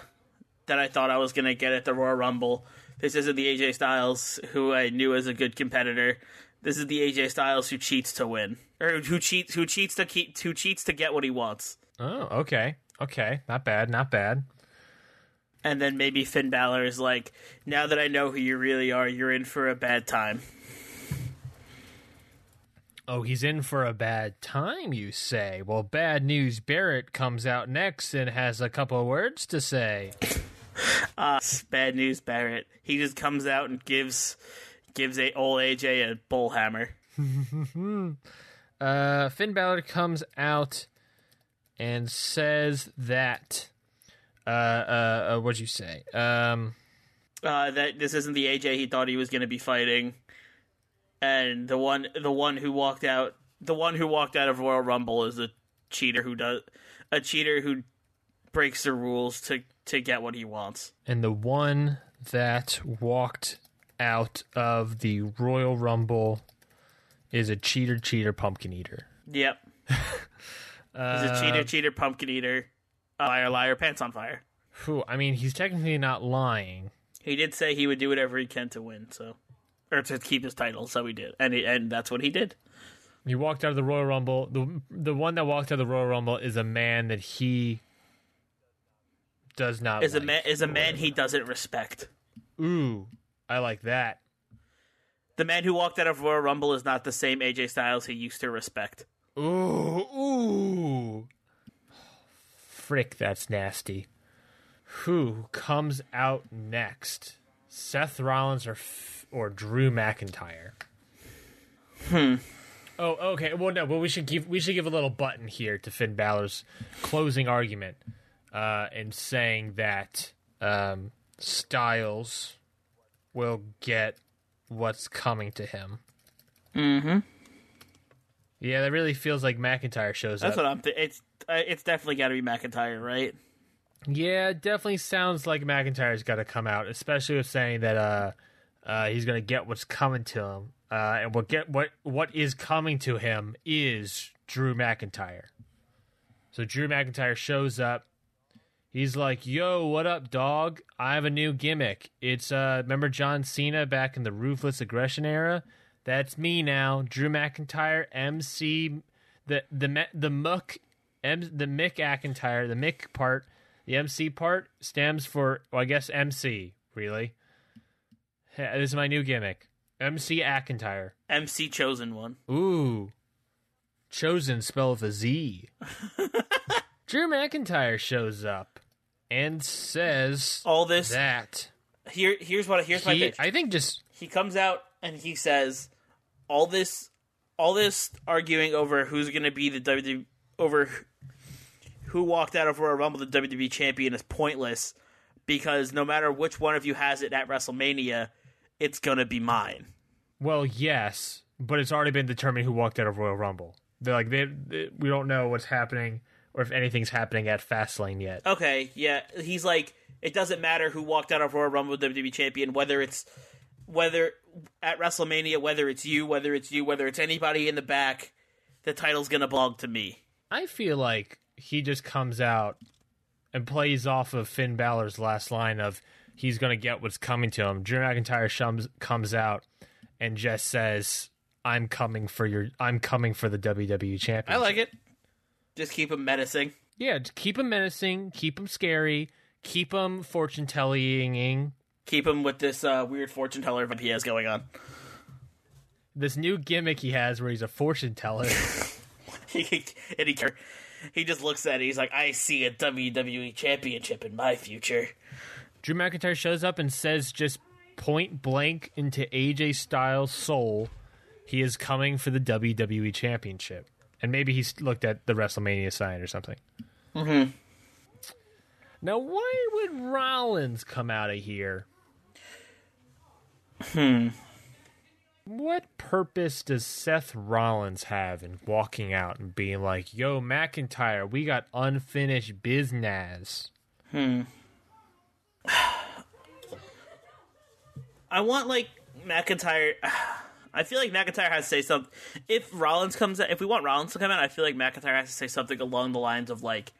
that I thought I was gonna get at the Royal Rumble. This isn't the AJ Styles who I knew as a good competitor. This is the AJ Styles who cheats to win, or who cheats who cheats to keep who cheats to get what he wants." oh, okay, okay, not bad, not bad. And then maybe Finn Balor is like, "Now that I know who you really are, you're in for a bad time." Oh, he's in for a bad time, you say? Well, Bad News Barrett comes out next and has a couple words to say. Uh, bad news, Barrett. He just comes out and gives gives a old AJ a bull hammer. Uh, Finn Balor comes out and says that. Uh, uh, uh what'd you say? Um, Uh, that this isn't the AJ he thought he was going to be fighting, and the one the one who walked out the one who walked out of Royal Rumble is a cheater who does a cheater who breaks the rules to to get what he wants. and the one that walked out of the Royal Rumble is a cheater, cheater, pumpkin eater. Yep. He's a cheater, uh, cheater, pumpkin eater, liar, liar, pants on fire. Whew, I mean, he's technically not lying. He did say he would do whatever he can to win, so or to keep his title, so he did, and he, and that's what he did. He walked out of the Royal Rumble. The the one that walked out of the Royal Rumble is a man that he does not Is a man is a man he doesn't respect. Ooh, I like that. The man who walked out of Royal Rumble is not the same AJ Styles he used to respect. Ooh, ooh. Frick, that's nasty. Who comes out next? Seth Rollins or F- or Drew McIntyre. Hmm. Oh, okay. Well, no, but we should give we should give a little button here to Finn Balor's closing argument, uh, in saying that um, Styles will get what's coming to him. Mm-hmm. Yeah, that really feels like McIntyre shows That's up. what I'm. Th- it's uh, it's definitely got to be McIntyre, right? Yeah, it definitely sounds like McIntyre's got to come out, especially with saying that uh, uh, he's going to get what's coming to him, uh, and what get what what is coming to him is Drew McIntyre. So Drew McIntyre shows up. He's like, "Yo, what up, dog? I have a new gimmick. It's uh, remember John Cena back in the Ruthless Aggression era? That's me now, Drew McIntyre, MC, the the the muck, M, the Mick McIntyre, the Mick part." The MC part stands for, well, I guess MC, really. Hey, This is my new gimmick. MC McIntyre. MC chosen one. Ooh. Chosen spell with a Z. Drew McIntyre shows up and says All this that here. Here's what. Here's my he, pitch. I think just he comes out and he says all this all this arguing over who's going to be the WWE over who walked out of Royal Rumble the WWE champion is pointless because no matter which one of you has it at WrestleMania, it's going to be mine. well, yes, but it's already been determined who walked out of Royal Rumble. They're like they, they we don't know what's happening or if anything's happening at Fastlane yet. Okay, yeah, he's like it doesn't matter who walked out of Royal Rumble WWE champion whether it's whether at WrestleMania whether it's you, whether it's you, whether it's anybody in the back, the title's going to belong to me. I feel like he just comes out and plays off of Finn Balor's last line of he's going to get what's coming to him. Drew McIntyre shums, comes out and just says, "I'm coming for your. I'm coming for the WWE championship." I like it. Just keep him menacing. Yeah, just keep him menacing, keep him scary, keep him fortune telling. Keep him with this uh, weird fortune teller vibe he has going on. This new gimmick he has where he's a fortune teller. He and he he just looks at it. He's like, I see a WWE championship in my future. Drew McIntyre shows up and says just point blank into AJ Styles' soul, he is coming for the WWE Championship. And maybe he's looked at the WrestleMania sign or something. Mm-hmm. Now, why would Rollins come out of here? Hmm. What purpose does Seth Rollins have in walking out and being like, yo, McIntyre, we got unfinished business? Hmm. I want like McIntyre. I feel like McIntyre has to say something. If Rollins comes, out, if we want Rollins to come out, I feel like McIntyre has to say something along the lines of like,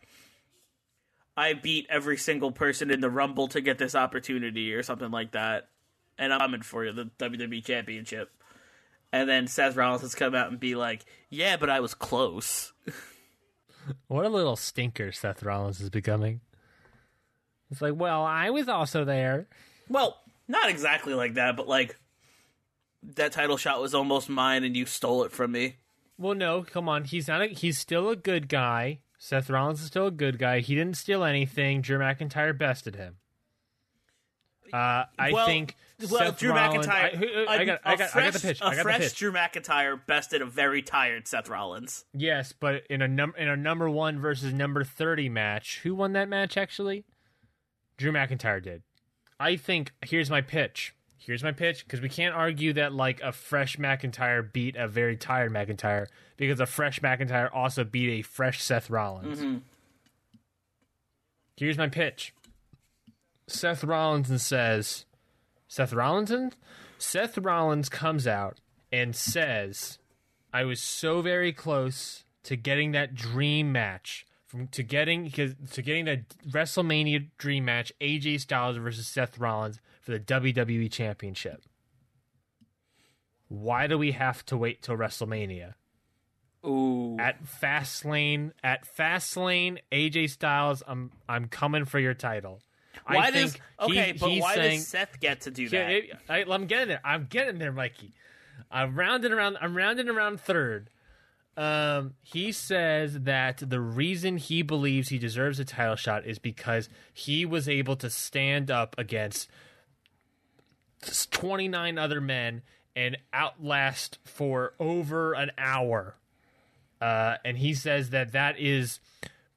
"I beat every single person in the Rumble to get this opportunity" or something like that, and I'm coming for you, the WWE Championship. And then Seth Rollins has come out and be like, "Yeah, but I was close." What a little stinker Seth Rollins is becoming. It's like, well, I was also there. Well, not exactly like that, but like that title shot was almost mine, and you stole it from me. Well, no, come on. He's not. A, he's still a good guy. Seth Rollins is still a good guy. He didn't steal anything. Drew McIntyre bested him. Uh, I well, think well, Seth Drew Rollins, McIntyre. I, I got, a I got, I got the pitch. A I got the fresh pitch. Drew McIntyre bested a very tired Seth Rollins. Yes, but in a num in a number one versus number thirty match, who won that match? Actually, Drew McIntyre did. I think here's my pitch. Here's my pitch because we can't argue that like a fresh McIntyre beat a very tired McIntyre because a fresh McIntyre also beat a fresh Seth Rollins. Mm-hmm. Here's my pitch. Seth Rollins says, Seth Rollins, Seth Rollins comes out and says, I was so very close to getting that dream match from to getting to getting that WrestleMania dream match, AJ Styles versus Seth Rollins for the WWE Championship. Why do we have to wait till WrestleMania? Ooh. At Fastlane, at Fastlane, AJ Styles, I'm I'm coming for your title. Why I does think okay? he- but why saying, does Seth get to do that? it- I, I'm getting there. I'm getting there, Mikey. I'm rounding around. I'm rounding around third. Um, he says that the reason he believes he deserves a title shot is because he was able to stand up against 29 other men and outlast for over an hour. Uh, and he says that that is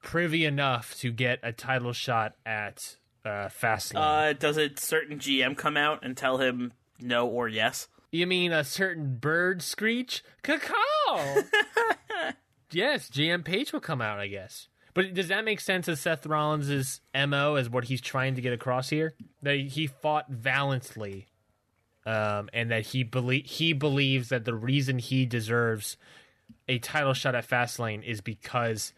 privy enough to get a title shot at uh, Fastlane. Uh, does a certain GM come out and tell him no or yes? you mean a certain bird screech? Cacao! yes, GM Paige will come out, I guess. But does that make sense as Seth Rollins' MO, as what he's trying to get across here? That he fought valiantly um, and that he belie- he believes that the reason he deserves a title shot at Fastlane is because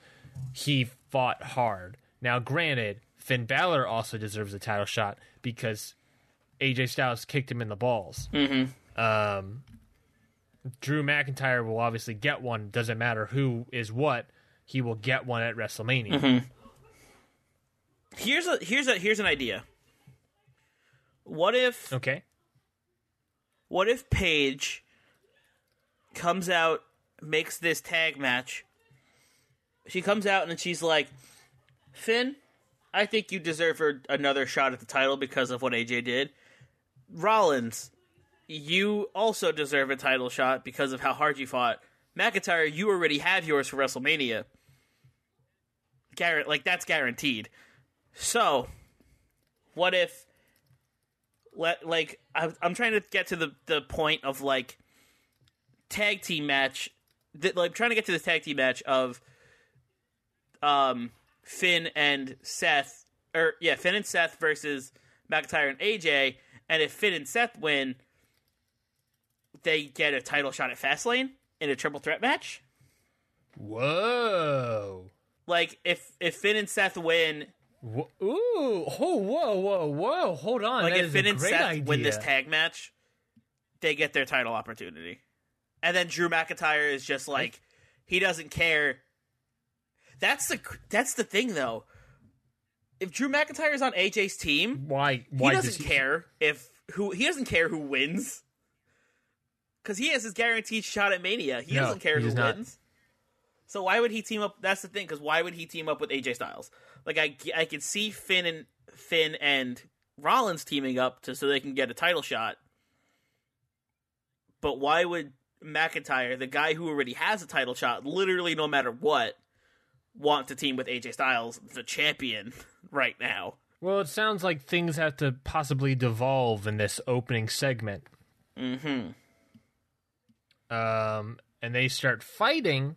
he fought hard. Now, granted, Finn Balor also deserves a title shot because AJ Styles kicked him in the balls. Mm-hmm. Um, Drew McIntyre will obviously get one. Doesn't matter who is what, he will get one at WrestleMania. Here's a here's a here's an idea. What if Okay. What if Paige comes out, makes this tag match? She comes out and she's like, Finn, I think you deserve her another shot at the title because of what AJ did. Rollins, you also deserve a title shot because of how hard you fought. McIntyre, you already have yours for WrestleMania. Garrett, like that's guaranteed. So, what if let like I'm, I'm trying to get to the the point of like tag team match that like trying to get to the tag team match of um Finn and Seth or yeah Finn and Seth versus McIntyre and AJ and if Finn and Seth win they get a title shot at Fastlane in a triple threat match Whoa. like if if Finn and Seth win Wh- Ooh. Oh, whoa, whoa, whoa. Hold on. like That if Finn a and Seth idea. win this tag match, they get their title opportunity, and then Drew McIntyre is just like he doesn't care. That's the that's the thing though. If Drew McIntyre is on AJ's team, Why? Why he does doesn't care if who he doesn't care who wins because he has his guaranteed shot at Mania. He No, doesn't care he who does wins. So why would he team up? That's the thing. Because why would he team up with AJ Styles? Like I, I could see Finn and Finn and Rollins teaming up to so they can get a title shot. But why would McIntyre, the guy who already has a title shot, literally no matter what, want to team with AJ Styles, the champion, right now? Well, it sounds like things have to possibly devolve in this opening segment. Mm-hmm. Um, and they start fighting,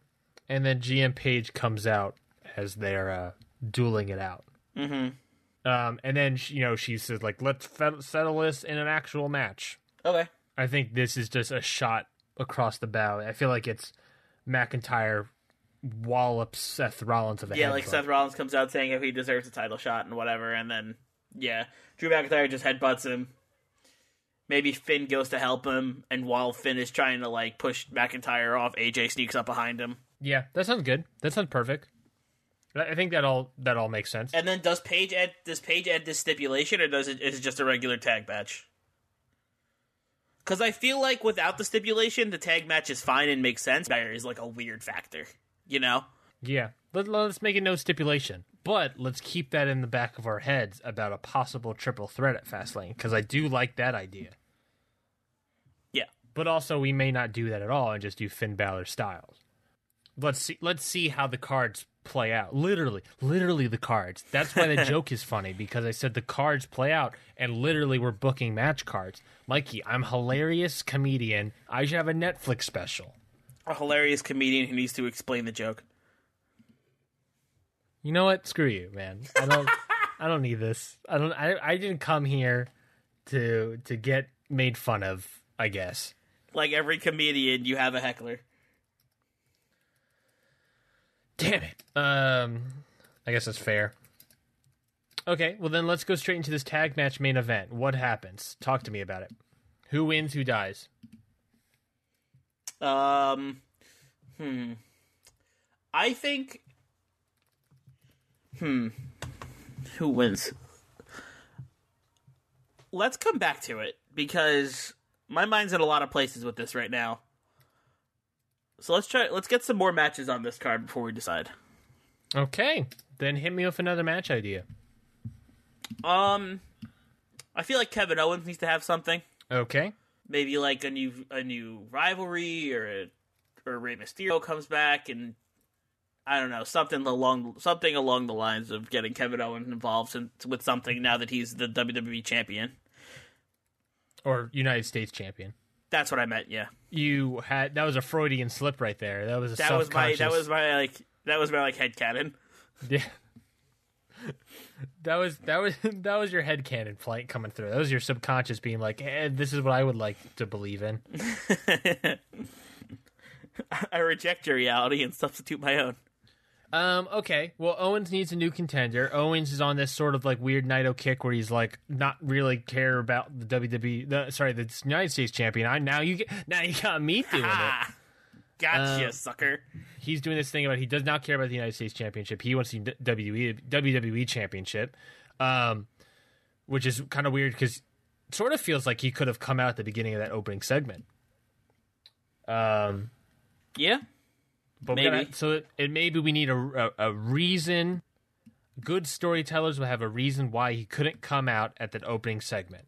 and then GM Paige comes out as they're uh, dueling it out. Mm-hmm. Um, and then you know she says like, "Let's settle this in an actual match." Okay. I think this is just a shot across the bow. I feel like it's McIntyre wallops Seth Rollins of a Yeah, like. Seth Rollins comes out saying if he deserves a title shot and whatever, and then yeah, Drew McIntyre just headbutts him. Maybe Finn goes to help him, and while Finn is trying to like push McIntyre off, AJ sneaks up behind him. Yeah, that sounds good. That sounds perfect. I think that all that all makes sense. And then does Paige add does Paige add this stipulation, or does it is it just a regular tag match? Because I feel like without the stipulation, the tag match is fine and makes sense. There is like a weird factor, you know. Yeah, Let, let's make it no stipulation, but let's keep that in the back of our heads about a possible triple threat at Fastlane because I do like that idea. Yeah. But also, we may not do that at all and just do Finn Balor styles. Let's see. Let's see how the cards play out. Literally, literally the cards. That's why the joke is funny because I said the cards play out, and literally we're booking match cards. Mikey, I'm a hilarious comedian. I should have a Netflix special. A hilarious comedian who needs to explain the joke. You know what? Screw you, man. I don't. I don't need this. I don't. I. I didn't come here to to get made fun of. I guess. Like every comedian, you have a heckler. Damn it. Um, I guess that's fair. Okay, well then let's go straight into this tag match main event. What happens? Talk to me about it. Who wins? Who dies? Um, hmm. I think. Hmm. Who wins? Let's come back to it because my mind's in a lot of places with this right now. So let's try. Let's get some more matches on this card before we decide. Okay, then hit me with another match idea. Um, I feel like Kevin Owens needs to have something. Okay. Maybe like a new a new rivalry or a, or Rey Mysterio comes back and I don't know something along something along the lines of getting Kevin Owens involved in, with something now that he's the WWE champion. Or United States champion. That's what I meant. Yeah, You had that was a Freudian slip right there. That was a that was my that was my like that was my like head cannon. Yeah. That was that was that was your head cannon flight coming through. That was your subconscious being like, eh, "This is what I would like to believe in." I reject your reality and substitute my own. Um. Okay. Well, Owens needs a new contender. Owens is on this sort of like weird Naito kick where he's like not really care about the WWE. The, sorry, the United States champion. I now you get now you got me doing it. Gotcha, Uh, sucker. he's doing this thing about he does not care about the United States Championship. He wants the WWE WWE Championship, um, which is kind of weird because sort of feels like he could have come out at the beginning of that opening segment. Um, Yeah, but Maybe. gotta- so it, it maybe we need a, a a reason. Good storytellers will have a reason why he couldn't come out at that opening segment.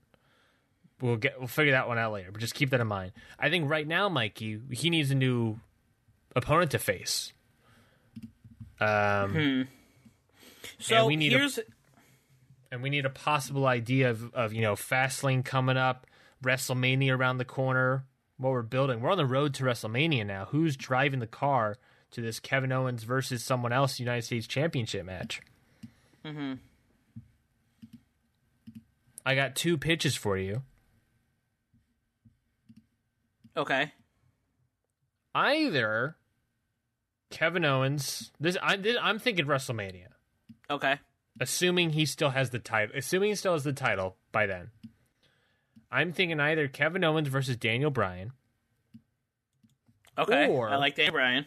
We'll get we'll figure that one out later, but just keep that in mind. I think right now, Mikey, he needs a new opponent to face. Um, so we need a- here's and we need a possible idea of, of you know Fastlane coming up, WrestleMania around the corner. What we're building, we're on the road to WrestleMania now. Who's driving the car to this Kevin Owens versus someone else United States Championship match? Mm-hmm. I got two pitches for you. okay. Either Kevin Owens. This, I, this I'm thinking WrestleMania. Okay. assuming he still has the title, assuming he still has the title by then, I'm thinking either Kevin Owens versus Daniel Bryan, Okay. Or- I like Daniel Bryan.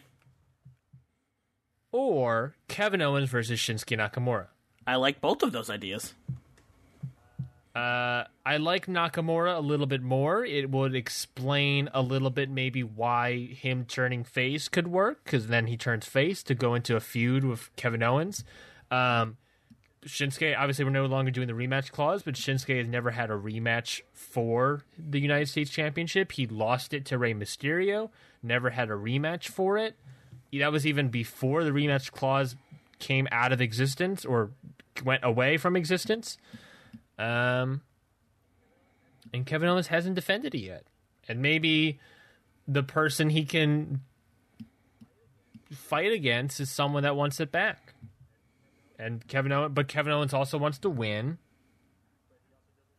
or Kevin Owens versus Shinsuke Nakamura. I like both of those ideas. Uh, I like Nakamura a little bit more. It would explain a little bit maybe why him turning face could work, because then he turns face to go into a feud with Kevin Owens. Um, Shinsuke, obviously, we're no longer doing the rematch clause, but Shinsuke has never had a rematch for the United States Championship. He lost it to Rey Mysterio, never had a rematch for it. That was even before the rematch clause came out of existence or went away from existence. Um, and Kevin Owens hasn't defended it yet. And maybe the person he can fight against is someone that wants it back. And Kevin Owens, but Kevin Owens also wants to win.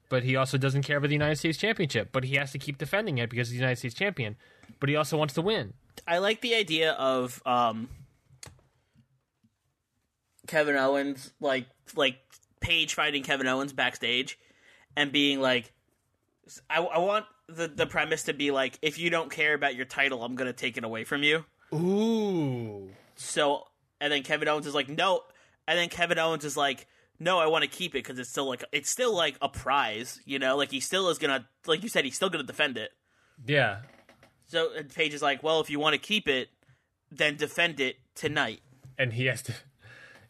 But he also doesn't care about the United States Championship. But he has to keep defending it because he's the United States champion. But he also wants to win. I like the idea of um Kevin Owens like like Paige fighting Kevin Owens backstage and being like I, I want the the premise to be like if you don't care about your title I'm going to take it away from you. Ooh. So and then Kevin Owens is like no and then Kevin Owens is like no I want to keep it cuz it's still like it's still like a prize, you know? Like he still is going to like you said he's still to defend it. Yeah. So and Paige is like, "Well, if you want to keep it, then defend it tonight." and he has to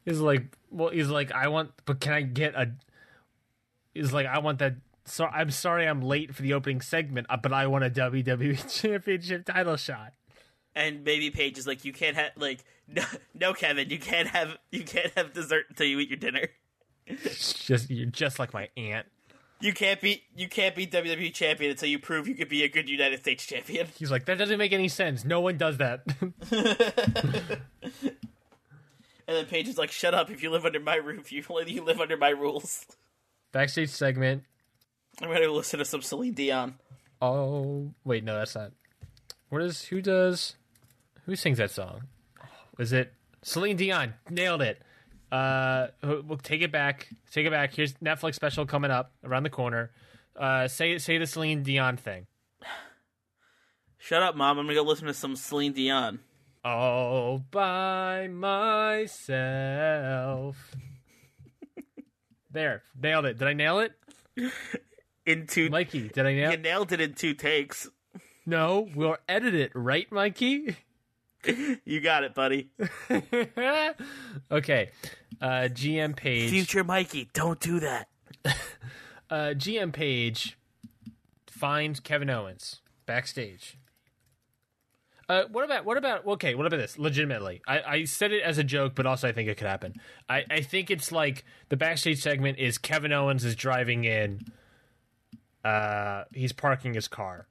he's like well he's like i want but can i get a he's like i want that so i'm sorry i'm late for the opening segment uh, but i want a wwe championship title shot And maybe Paige is like, "You can't have like no, no, Kevin, you can't have you can't have dessert until you eat your dinner. Just you're just like my aunt You can't be you can't be WWE champion until you prove you could be a good United States champion." he's like that doesn't make any sense no one does that And then Paige is like, "Shut up! If you live under my roof, you you live under my rules." backstage segment I'm going to listen to some Celine Dion. oh wait no that's not what is who does who sings that song? Is it celine dion? Nailed it. Uh we'll take it back. Take it back. Here's netflix special coming up around the corner. Uh say say the celine dion thing. Shut up, mom! I'm going to go listen to some Celine Dion. all by myself. There. Nailed it. Did i nail it? In two, mikey did i nail you nailed it in two takes. no we'll edit it right mikey You got it, buddy. okay uh gm Paige Future Mikey, don't do that. uh, GM Paige finds Kevin Owens backstage. Uh, what about what about okay? What about this? Legitimately, I, I said it as a joke, but also I think it could happen. I, I think it's like the backstage segment is Kevin Owens is driving in. Uh, he's parking his car.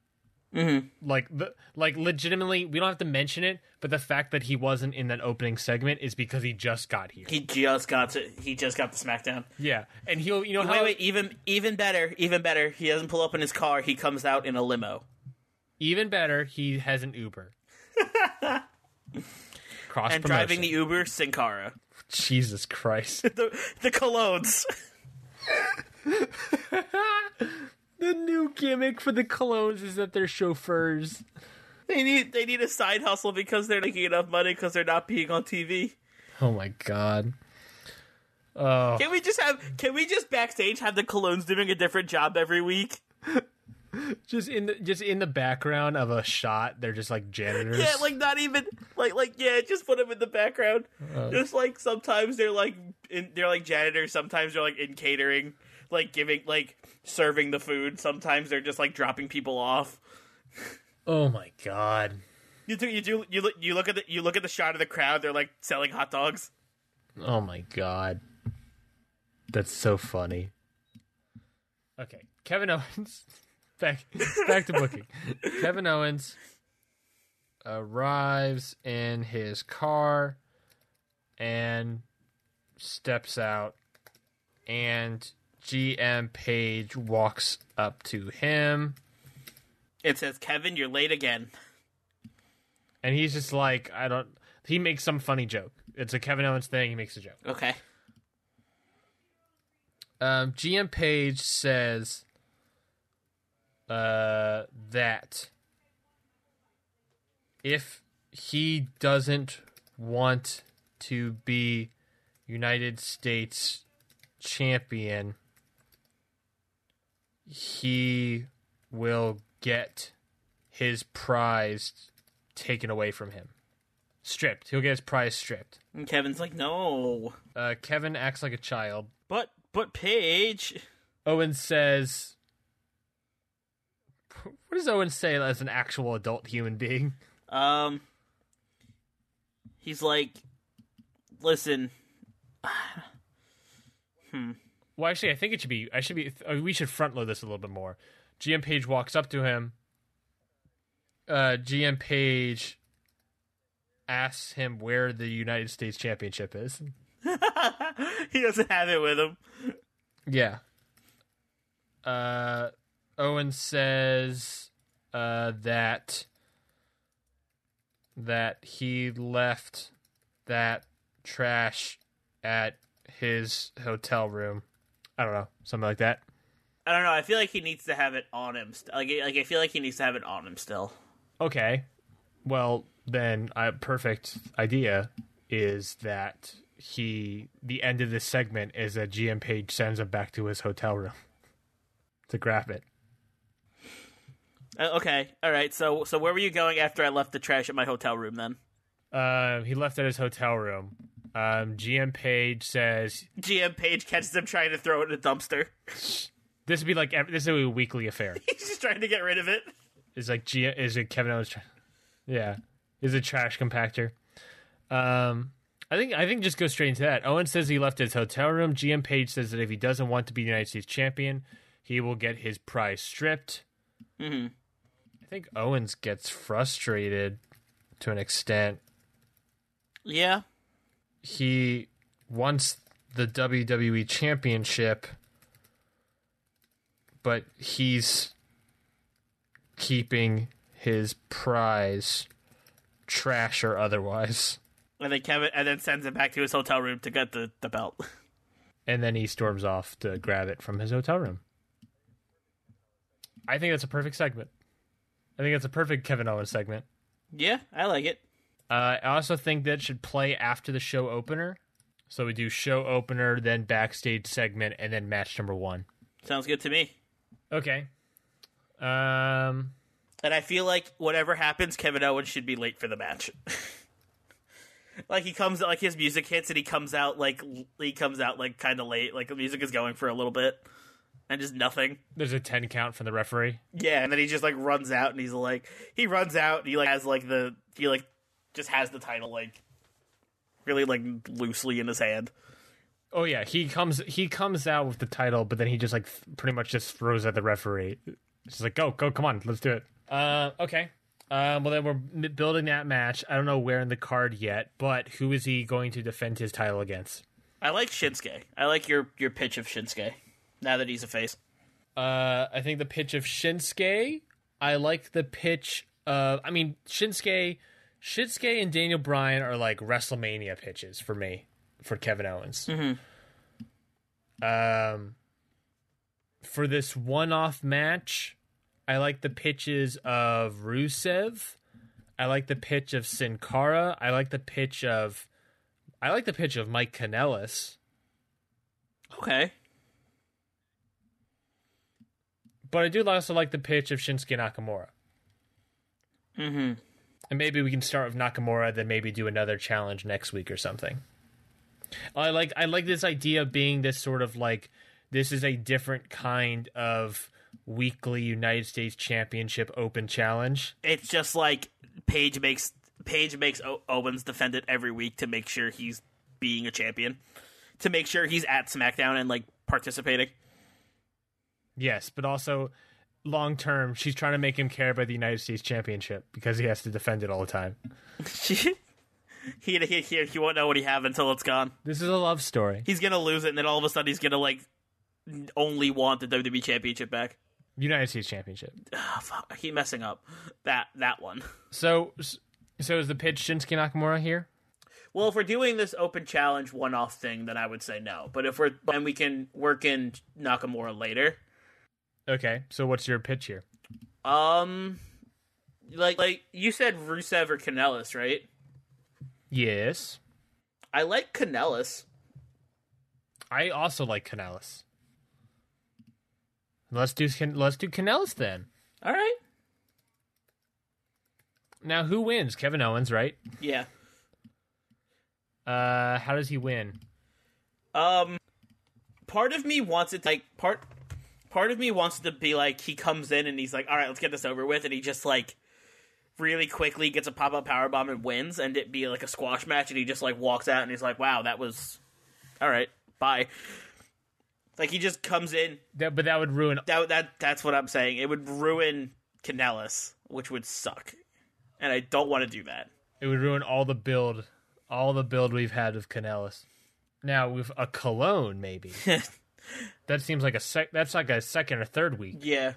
Mm-hmm. Like the like legitimately, we don't have to mention it, but the fact that he wasn't in that opening segment is because he just got here. He just got to. He just got the SmackDown. yeah, and he'll you know how Wait, wait. Even even better. Even better. He doesn't pull up in his car. He comes out in a limo. even better he has an Uber. Cross And driving the Uber, Sin Cara. Jesus Christ. The the Colóns. The new gimmick for the Colóns is that they're chauffeurs. They need they need a side hustle because they're making enough money because they're not being on TV. Oh my god. Oh, Can we just have? Can we just backstage have the Colóns doing a different job every week? just in the just in the background of a shot, they're just like janitors. Yeah, like not even like like yeah, just put them in the background. Uh. just like sometimes they're like in, they're like janitors. Sometimes they're like in catering, like giving like serving the food. Sometimes they're just like dropping people off. oh my god. You do you do you look you look at the you look at the shot of the crowd. They're like selling hot dogs. Oh my god. That's so funny. Okay, Kevin Owens. Back back to booking. Kevin Owens arrives in his car and steps out and GM Paige walks up to him It says Kevin, you're late again. and he's just like I don't he makes some funny joke. It's a Kevin Owens thing, he makes a joke. Okay. Um, GM Paige says uh, that if he doesn't want to be United States champion, he will get his prize taken away from him. Stripped. He'll get his prize stripped. And Kevin's like, no, Uh, Kevin acts like a child. but but Paige. Owen says, "What does Owen say as an actual adult human being?" Um, he's like, listen, Well, actually, I think it should be. I should be. uh, We should front load this a little bit more. GM Paige walks up to him. Uh, GM Paige asks him where the United States Championship is. he doesn't have it with him. Yeah. Uh, Owen says uh, that that he left that trash at his hotel room. I don't know, something like that. I don't know. I feel like he needs to have it on him. St- like, like I feel like he needs to have it on him still. Okay. Well, then a perfect idea is that he the end of this segment is that GM Paige sends him back to his hotel room to grab it. Uh, okay, all right. So, so where were you going after I left the trash at my hotel room? Then Um, he left at his hotel room. Um, GM Paige says GM Paige catches him trying to throw it in a dumpster. this would be like this would be a weekly affair. He's just trying to get rid of it. Is like G is it Kevin Owens? Tra- yeah, is a trash compactor. Um, I think I think just go straight into that. Owen says he left his hotel room. GM Page says that if he doesn't want to be United States champion, he will get his prize stripped. Mm-hmm. I think Owens gets frustrated to an extent. Yeah, He wants the WWE championship, but he's keeping his prize, trash or otherwise. and then Kevin, and then sends him back to his hotel room to get the the belt. And then he storms off to grab it from his hotel room. I think that's a perfect segment. I think that's a perfect Kevin Owens segment. yeah, I like it. Uh, I also think that should play after the show opener. So we do show opener, then backstage segment, and then match number one. Sounds good to me. Okay. Um. And I feel like whatever happens, Kevin Owens should be late for the match. like he comes, like his music hits, and he comes out like he comes out like kind of late. Like the music is going for a little bit. and just nothing. There's a ten count from the referee. Yeah, and then he just like runs out and he's like he runs out and he like has like the he like just has the title like really like loosely in his hand. Oh yeah, he comes he comes out with the title, but then he just like th- pretty much just throws at the referee. It's like go go come on, let's do it. Uh, okay. Um, well then we're building that match. I don't know where in the card yet, but who is he going to defend his title against? I like Shinsuke. I like your your pitch of Shinsuke. Now that he's a face. Uh, I think the pitch of Shinsuke. I like the pitch of. I mean, Shinsuke, Shinsuke and Daniel Bryan are like WrestleMania pitches for me for Kevin Owens. Um, for this one-off match, I like the pitches of Rusev. I like the pitch of Sin Cara. I like the pitch of. I like the pitch of Mike Kanellis. Okay. But I do also like the pitch of Shinsuke Nakamura. Mm-hmm. And maybe we can start with Nakamura, then maybe do another challenge next week or something. I like I like this idea of being this sort of like this is a different kind of weekly United States Championship Open challenge. It's just like Paige makes Paige makes o- Owens defend it every week to make sure he's being a champion, to make sure he's at SmackDown and like participating. Yes, but also long term, she's trying to make him care about the United States Championship because he has to defend it all the time. he, he, he, he won't know what he have until it's gone. This is a love story. He's gonna lose it, and then all of a sudden he's gonna like only want the WWE Championship back. United States Championship. Oh, fuck, I keep messing up that that one. So, so is the pitch Shinsuke Nakamura here? Well, if we're doing this open challenge one-off thing, then I would say no. But if we're and we can work in Nakamura later. Okay, so what's your pitch here? Um, like like you said, Rusev or Kanellis, right? Yes, I like Kanellis. I also like Kanellis. Let's do let's do Kanellis then. All right. Now, who wins? Kevin Owens, right? Yeah. Uh, how does he win? Um, part of me wants it to, like part part of me wants it to be like he comes in and he's like, all right, let's get this over with, and he just like really quickly gets a pop up power bomb and wins, and it be like a squash match, and he just like walks out and he's like, wow, that was all right, bye. Like he just comes in. That, but that would ruin. That that that's what I'm saying. It would ruin Kanellis, which would suck, and I don't want to do that. It would ruin all the build, all the build we've had of Kanellis. Now with a Colón, maybe that seems like a sec. That's like a second or third week. Yeah.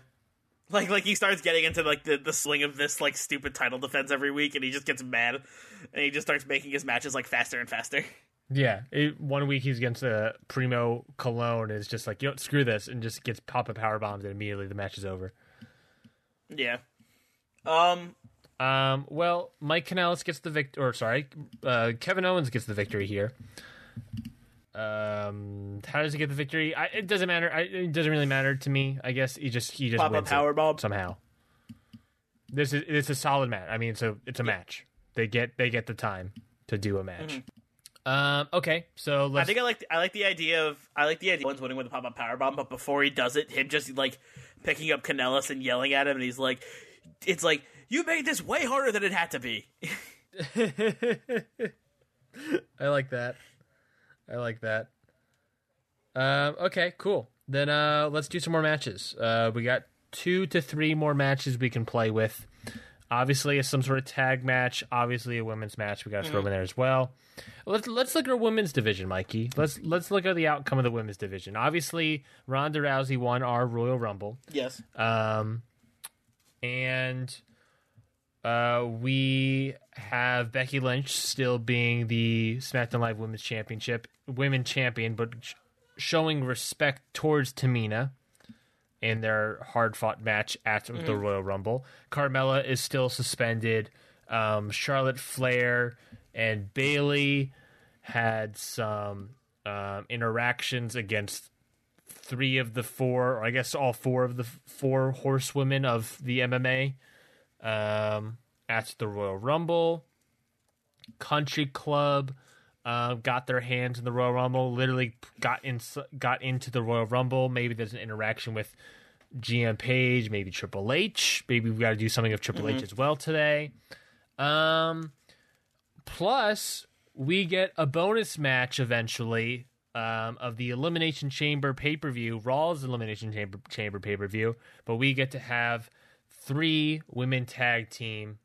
Like like he starts getting into like the, the swing of this like stupid title defense every week and he just gets mad and he just starts making his matches like faster and faster. Yeah, it, one week he's against a Primo Colón, and it's just like you know, screw this, and just gets pop up power bombs, and immediately the match is over. Yeah. Um Um, well, Mike Kanellis gets the victory, or sorry, uh, Kevin Owens gets the victory here. Um, how does he get the victory? I, it doesn't matter. I, it doesn't really matter to me. I guess he just he just Pop wins it power bomb. somehow. This is it's a solid match. I mean, it's a it's a match. They get they get the time to do a match. Um, okay, so I let's. think I like I like the idea of I like the idea of Owens winning with a pop up power bomb, but before he does it, him just like picking up Kanellis and yelling at him and he's like it's like you made this way harder than it had to be. I like that. I like that. Um, okay, cool. Then uh, let's do some more matches. Uh, we got two to three more matches we can play with. Obviously, it's some sort of tag match. Obviously, a women's match. We got to throw in there as well. Let's let's look at our women's division, Mikey. Let's let's look at the outcome of the women's division. Obviously, Ronda Rousey won our Royal Rumble. yes. Um, and uh, we have Becky Lynch still being the SmackDown Live Women's Championship women champion, but sh- showing respect towards Tamina in their hard fought match at the Royal Rumble. Carmella is still suspended. Um, Charlotte Flair and Bayley had some um, interactions against three of the four, or I guess all four of the four horsewomen of the MMA um, at the Royal Rumble. Country Club uh, got their hands in the Royal Rumble. Literally got in got into the Royal Rumble. Maybe there's an interaction with GM Paige, maybe Triple H. Maybe we got to do something of Triple H as well today. Um, plus we get a bonus match eventually um, of the Elimination Chamber pay per view, Raw's Elimination Chamber Chamber pay per view. But we get to have three women tag team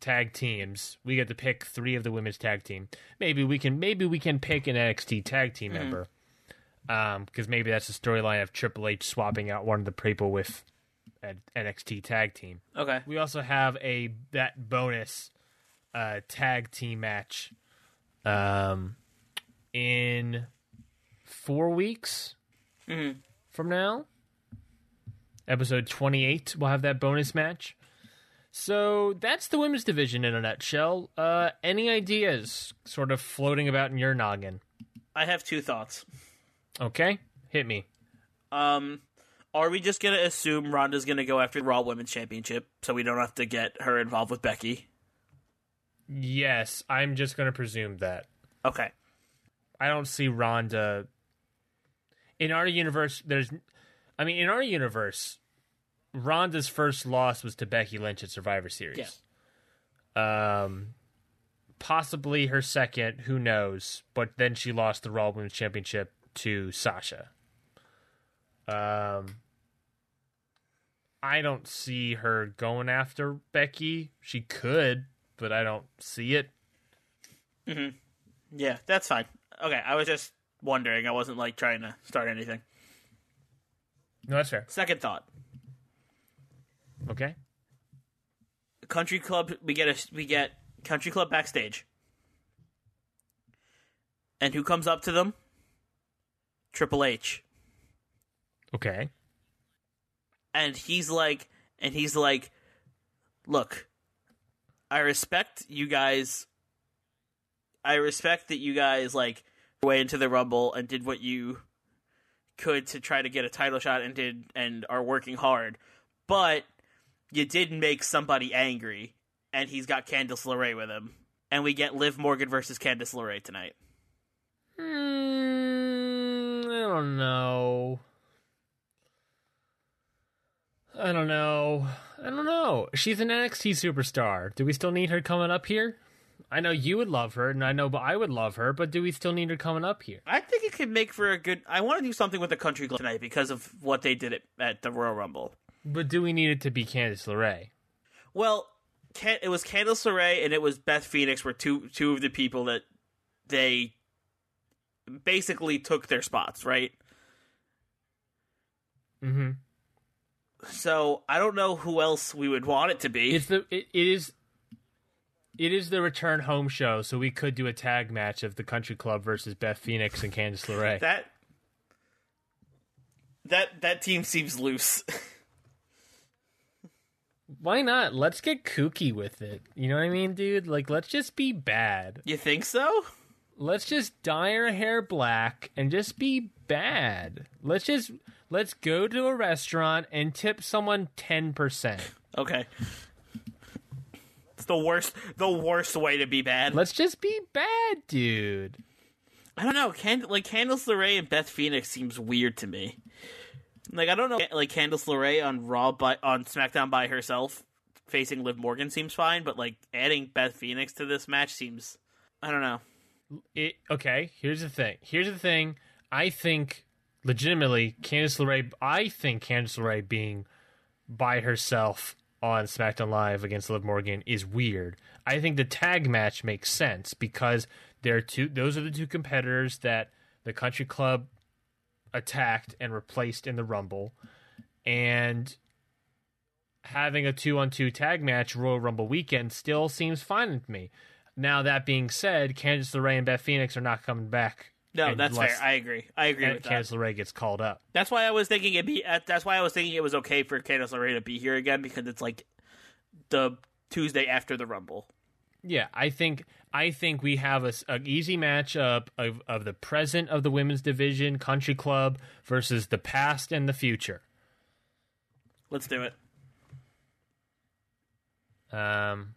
tag teams. We get to pick three of the women's tag team. Maybe we can maybe we can pick an NXT tag team member. Um, because maybe that's the storyline of Triple H swapping out one of the people with an NXT tag team. Okay. We also have a that bonus uh, tag team match um, in four weeks from now. Episode 28, we'll have that bonus match. So that's the women's division in a nutshell. Uh, any ideas sort of floating about in your noggin? I have two thoughts. Okay, hit me. Um, are we just gonna assume Ronda's gonna go after the Raw Women's Championship so we don't have to get her involved with Becky? Yes, I'm just going to presume that. Okay. I don't see Ronda in our universe. There's, I mean, in our universe, Ronda's first loss was to Becky Lynch at Survivor Series. Um, possibly her second. Who knows? But then she lost the Raw Women's Championship to Sasha. Um, I don't see her going after Becky. She could, but I don't see it. Yeah, that's fine. Okay, I was just wondering. I wasn't like trying to start anything. No, that's fair. Second thought. Okay. Country Club we get a we get Country Club backstage. And who comes up to them? Triple H. Okay. and he's like and he's like look i respect you guys i respect that you guys like way into the rumble and did what you could to try to get a title shot and did and are working hard but you did make somebody angry and he's got candice LeRae with him and we get liv morgan versus candice LeRae tonight Mm, I don't know. I don't know. I don't know. She's an NXT superstar. Do we still need her coming up here? I know you would love her, and I know but I would love her, but do we still need her coming up here? I think it could make for a good. I want to do something with the country club tonight because of what they did at, at the Royal Rumble. But do we need it to be Candice LeRae? Well, it was Candice LeRae and it was Beth Phoenix were two two of the people that they basically took their spots, right? Mm-hmm. So I don't know who else we would want it to be. It's the it, it is it is the return home show, so we could do a tag match of the Country Club versus Beth Phoenix and Candice LeRae. that that that team seems loose. Why not? Let's get kooky with it. You know what I mean, dude? Like, let's just be bad. you think so? Let's just dye our hair black and just be bad. Let's just let's go to a restaurant and tip someone ten percent. Okay. The worst the worst way to be bad. Let's just be bad, dude. I don't know. Cand- like Candice LeRae and Beth Phoenix seems weird to me. Like I don't know. Like Candice LeRae on Raw by on SmackDown by herself facing Liv Morgan seems fine, but like adding Beth Phoenix to this match seems. I don't know. It, okay, here's the thing. Here's the thing. I think legitimately Candice LeRae. I think Candice LeRae being by herself on SmackDown Live against Liv Morgan is weird. I think the tag match makes sense because they're two. Those are the two competitors that the Country Club attacked and replaced in the Rumble, and having a two-on-two tag match Royal Rumble weekend still seems fine with me. Now that being said, Candice LeRae and Beth Phoenix are not coming back. No, that's fair. I agree. I agree with that. Candice LeRae gets called up. That's why I was thinking it be. uh, That's why I was thinking it was okay for Candice LeRae to be here again because it's like the Tuesday after the Rumble. Yeah, I think I think we have a, a easy matchup of of the present of the women's division, Country Club versus the past and the future. Let's do it. Um,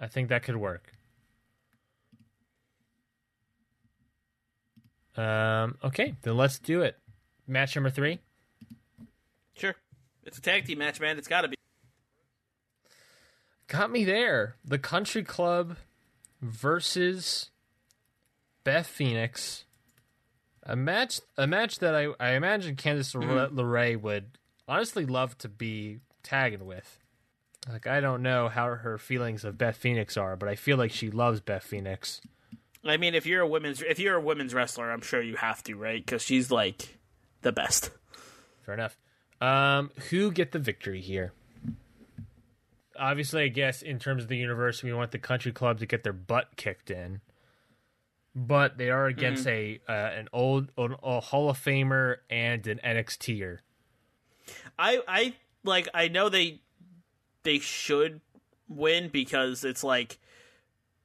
I think that could work. Um, okay, then let's do it. Match number three. Sure. It's a tag team match, man. It's got to be. Got me there. The Country Club versus Beth Phoenix. A match, a match that I, I imagine Candice Mm-hmm. LeRae would honestly love to be tagging with. Like I don't know how her feelings of Beth Phoenix are, but I feel like she loves Beth Phoenix. I mean, if you're a women's if you're a women's wrestler, I'm sure you have to, right? Because she's like the best. Fair enough. Um, who get the victory here? Obviously, I guess in terms of the universe, we want the country club to get their butt kicked in, but they are against a uh, an old an, a Hall of Famer and an NXTer. I I like I know they they should win because it's like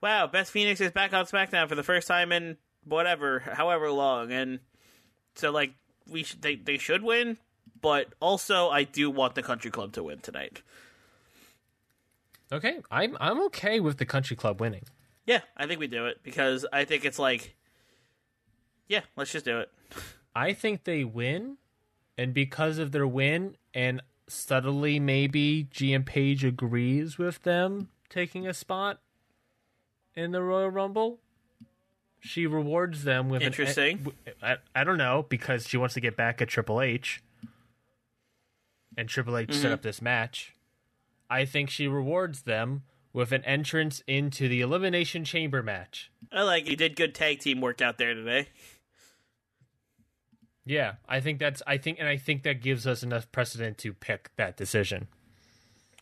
wow, Beth Phoenix is back on SmackDown for the first time in whatever, however long, and so like we should they they should win, but also I do want the Country Club to win tonight. Okay, I'm I'm okay with the country club winning. Yeah, I think we do it because I think it's like yeah, let's just do it. I think they win, and because of their win, and subtly maybe GM Paige agrees with them taking a spot in the Royal Rumble. She rewards them with an- Interesting. I, I don't know because she wants to get back at Triple H, and Triple H set mm-hmm. up this match. I think she rewards them with an entrance into the Elimination Chamber match. I like you did good tag team work out there today. Yeah, I think that's I think and I think that gives us enough precedent to pick that decision.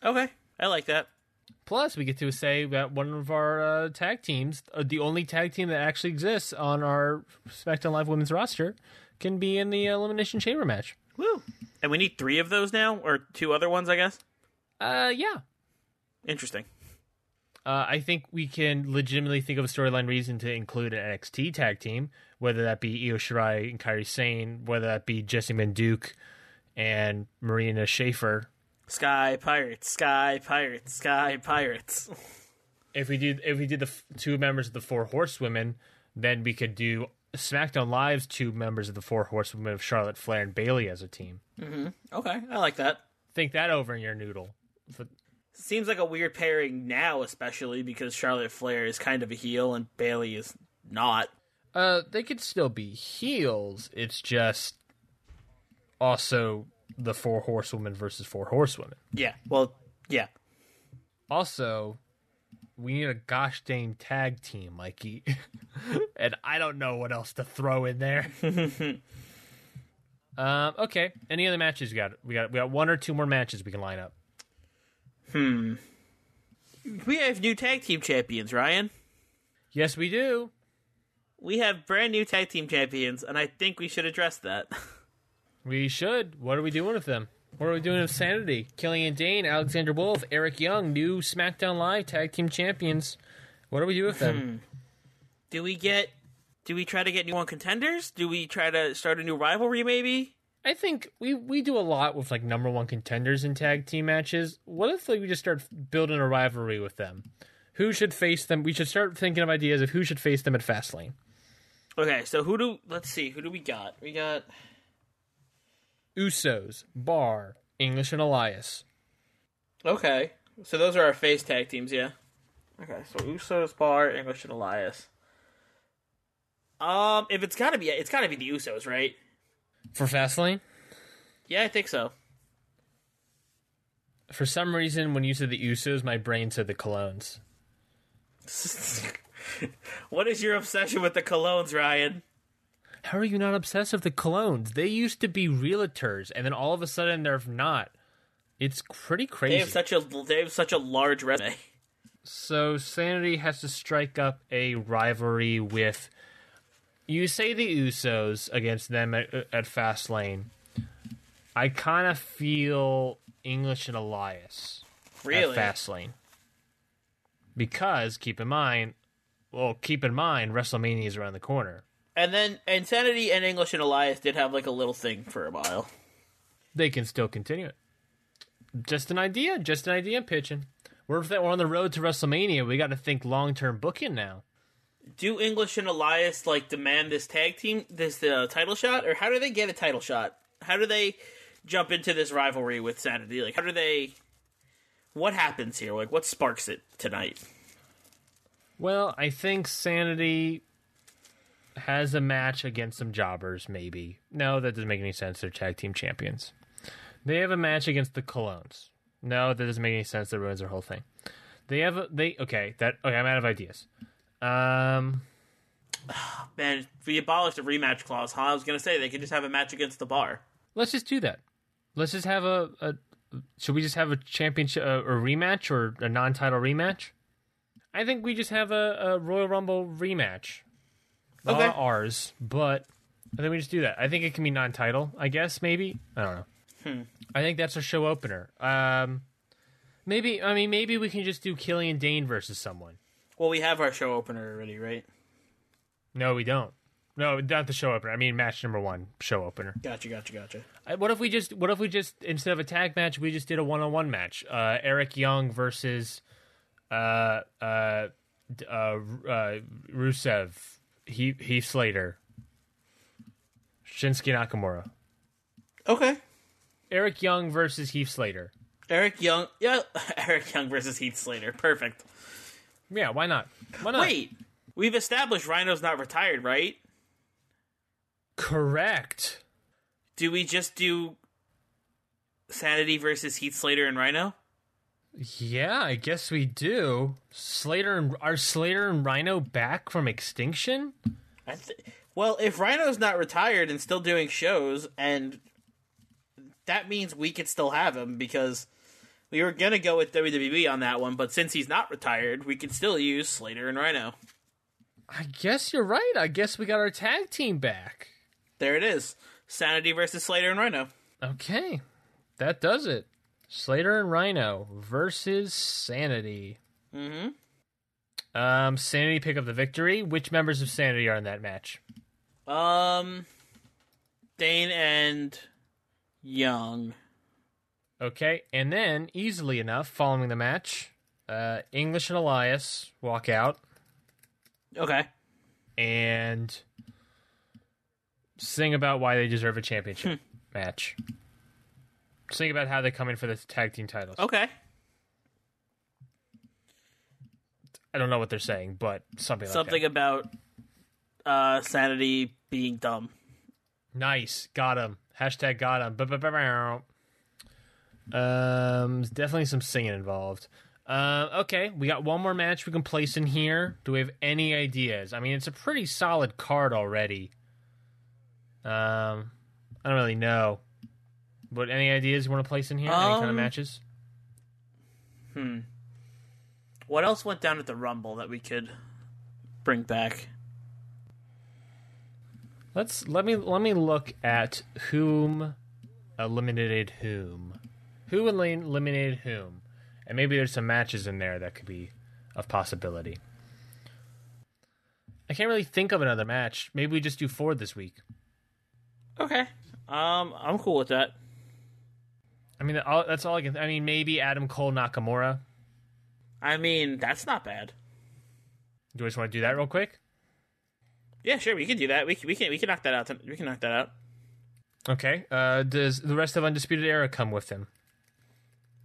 Okay, I like that. Plus, we get to say that one of our uh, tag teams, uh, the only tag team that actually exists on our SmackDown Live women's roster, can be in the Elimination Chamber match. Woo! And we need three of those now, or two other ones, I guess. Uh, yeah. Interesting. Uh, I think we can legitimately think of a storyline reason to include an NXT tag team, whether that be Io Shirai and Kairi Sane, whether that be Jessamyn Duke and Marina Shafir. Sky Pirates, Sky Pirates, Sky Pirates. if we did if we did the f- two members of the Four Horsewomen, then we could do SmackDown Live's two members of the Four Horsewomen of Charlotte Flair and Bayley as a team. Okay, I like that. Think that over in your noodle. But Seems like a weird pairing now, especially because Charlotte Flair is kind of a heel and Bayley is not. uh, they could still be heels. It's just also the Four Horsewomen versus Four Horsewomen. Yeah, well, yeah. Also, we need a gosh dang tag team, Mikey. and I don't know what else to throw in there. um, okay. Any other matches you got? We got we got one or two more matches we can line up. Hmm. We have new tag team champions, Ryan. Yes, we do. We have brand new tag team champions, and I think we should address that. We should. What are we doing with them? What are we doing with Sanity? Killian Dain, Alexander Wolf, Eric Young, new SmackDown Live tag team champions. What do we do with them? Hmm. do we get. Do we try to get new one contenders? Do we try to start a new rivalry, maybe? I think we we do a lot with like number one contenders in tag team matches. What if like we just start building a rivalry with them? Who should face them? We should start thinking of ideas of who should face them at Fastlane. Okay, so who do. Let's see, who do we got? We got. Usos, Bar, English and Elias. Okay, so those are our face tag teams, yeah. Okay, so Usos, Bar, English, and Elias. Um, if it's gotta be, it's gotta be the Usos, right? For Fastlane? Yeah, I think so. For some reason, when you said the Usos, my brain said the Colóns. what is your obsession with the Colóns, Ryan? How are you not obsessed with the Colóns? They used to be realtors, and then all of a sudden they're not. It's pretty crazy. They have such a they have such a large resume. So Sanity has to strike up a rivalry with. You say the Usos against them at, at Fastlane. I kind of feel English and Elias Really? at Fastlane because keep in mind, well, keep in mind WrestleMania is around the corner. And then Insanity and English and Elias did have like a little thing for a while. They can still continue it. Just an idea. Just an idea. I'm pitching. We're we're on the road to WrestleMania. We got to think long term booking now. do English and Elias like demand this tag team this uh, title shot, or how do they get a title shot? How do they jump into this rivalry with Sanity? Like, how do they? What happens here? Like, what sparks it tonight? Well, I think Sanity has a match against some jobbers, maybe. No, that doesn't make any sense. They're tag team champions. They have a match against the Colóns. No, that doesn't make any sense. That ruins their whole thing. They have a, they okay. That okay. I'm out of ideas. Um, Man, if we abolished the rematch clause, huh? I was gonna say they could just have a match against the bar. let's just do that. Let's just have a, a should we just have a championship a, or rematch or a non-title rematch? I think we just have a, a Royal Rumble rematch. Not Okay. ours, but I think we just do that. I think it can be non-title. I guess maybe I don't know. Hmm. I think that's a show opener. Um, maybe I mean maybe we can just do Killian Dain versus someone. Well, we have our show opener already, right? No, we don't. No, not the show opener. I mean match number one, show opener. Gotcha, gotcha, gotcha. What if we just what if we just instead of a tag match we just did a one on one match? Uh, Eric Young versus uh uh uh, uh Rusev, he Heath Slater, Shinsuke Nakamura. Okay. Eric Young versus Heath Slater. Eric Young, yeah, Eric Young versus Heath Slater. Perfect. Yeah, why not? Why not? Wait, we've established Rhino's not retired, right? Correct. Do we just do Sanity versus Heath Slater and Rhino? Yeah, I guess we do. Slater and are Slater and Rhino back from extinction? I th- well, if Rhino's not retired and still doing shows, and that means we could still have him because we were gonna go with WWE on that one, but since he's not retired, we could still use Slater and Rhino. I guess you're right. I guess we got our tag team back. There it is. Sanity versus Slater and Rhino. Okay, that does it. Slater and Rhino versus Sanity. Mm-hmm. Um, Sanity pick up the victory. Which members of Sanity are in that match? Um, Dane and Young. Okay, and then easily enough, following the match, uh, English and Elias walk out Okay. and sing about why they deserve a championship match. Sing about how they come in for the tag team titles. Okay. I don't know what they're saying, but something like Something that. about uh Sanity being dumb. Nice. Got him. Hashtag got him. Um, definitely some singing involved. Uh, okay, we got one more match we can place in here. Do we have any ideas? I mean, it's a pretty solid card already. Um, I don't really know. But any ideas you want to place in here? any kind of Um, matches? Hmm. What else went down at the Rumble that we could bring back? Let's let me let me look at whom eliminated whom. Who eliminated whom? And maybe there's some matches in there that could be of possibility. I can't really think of another match. Maybe we just do four this week. Okay. Um, I'm cool with that. I mean, all, that's all I can. I mean, maybe Adam Cole Nakamura. I mean, that's not bad. Do we just want to do that real quick? Yeah, sure, we can do that. We can, we can we can knock that out. We can knock that out. Okay. Uh, does the rest of Undisputed Era come with him?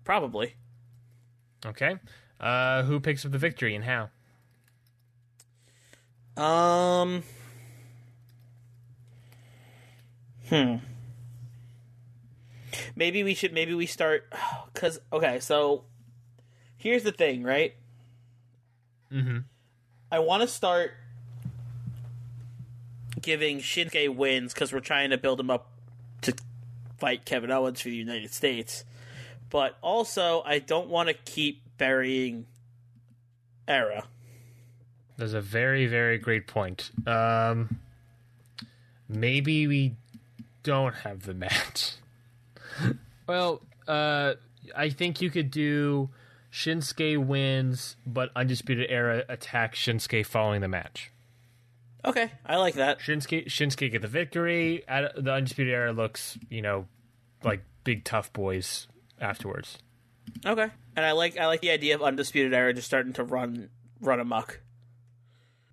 Probably. Okay. Uh, who picks up the victory and how? Um. Hmm. Maybe we should. Maybe we start. Cause okay, so here's the thing, right? Mm-hmm. I want to start giving Shinsuke wins because we're trying to build him up to fight Kevin Owens for the United States. But also, I don't want to keep burying Era. That's a very, very great point. Um, maybe we don't have the match. well, uh, I think you could do Shinsuke wins, but Undisputed Era attack Shinsuke following the match. Okay, I like that. Shinsuke Shinsuke get the victory. The Undisputed Era looks, you know, like big tough boys afterwards. Okay, and I like I like the idea of Undisputed Era just starting to run run amok.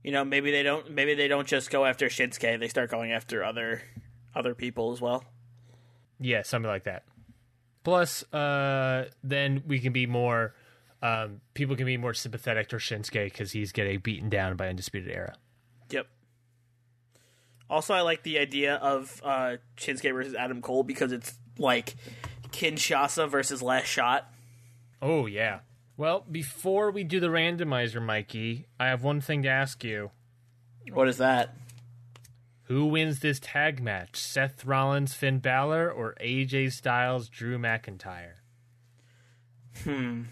You know, maybe they don't. Maybe they don't just go after Shinsuke. They start going after other other people as well. Yeah, something like that. Plus, uh, then we can be more. Um, people can be more sympathetic to Shinsuke because he's getting beaten down by Undisputed Era. Yep. Also, I like the idea of uh, Shinsuke versus Adam Cole because it's like Kinshasa versus Last Shot. Oh yeah. Well, before we do the randomizer, Mikey, I have one thing to ask you. What is that? Who wins this tag match? Seth Rollins, Finn Balor, or AJ Styles, Drew McIntyre? Hmm.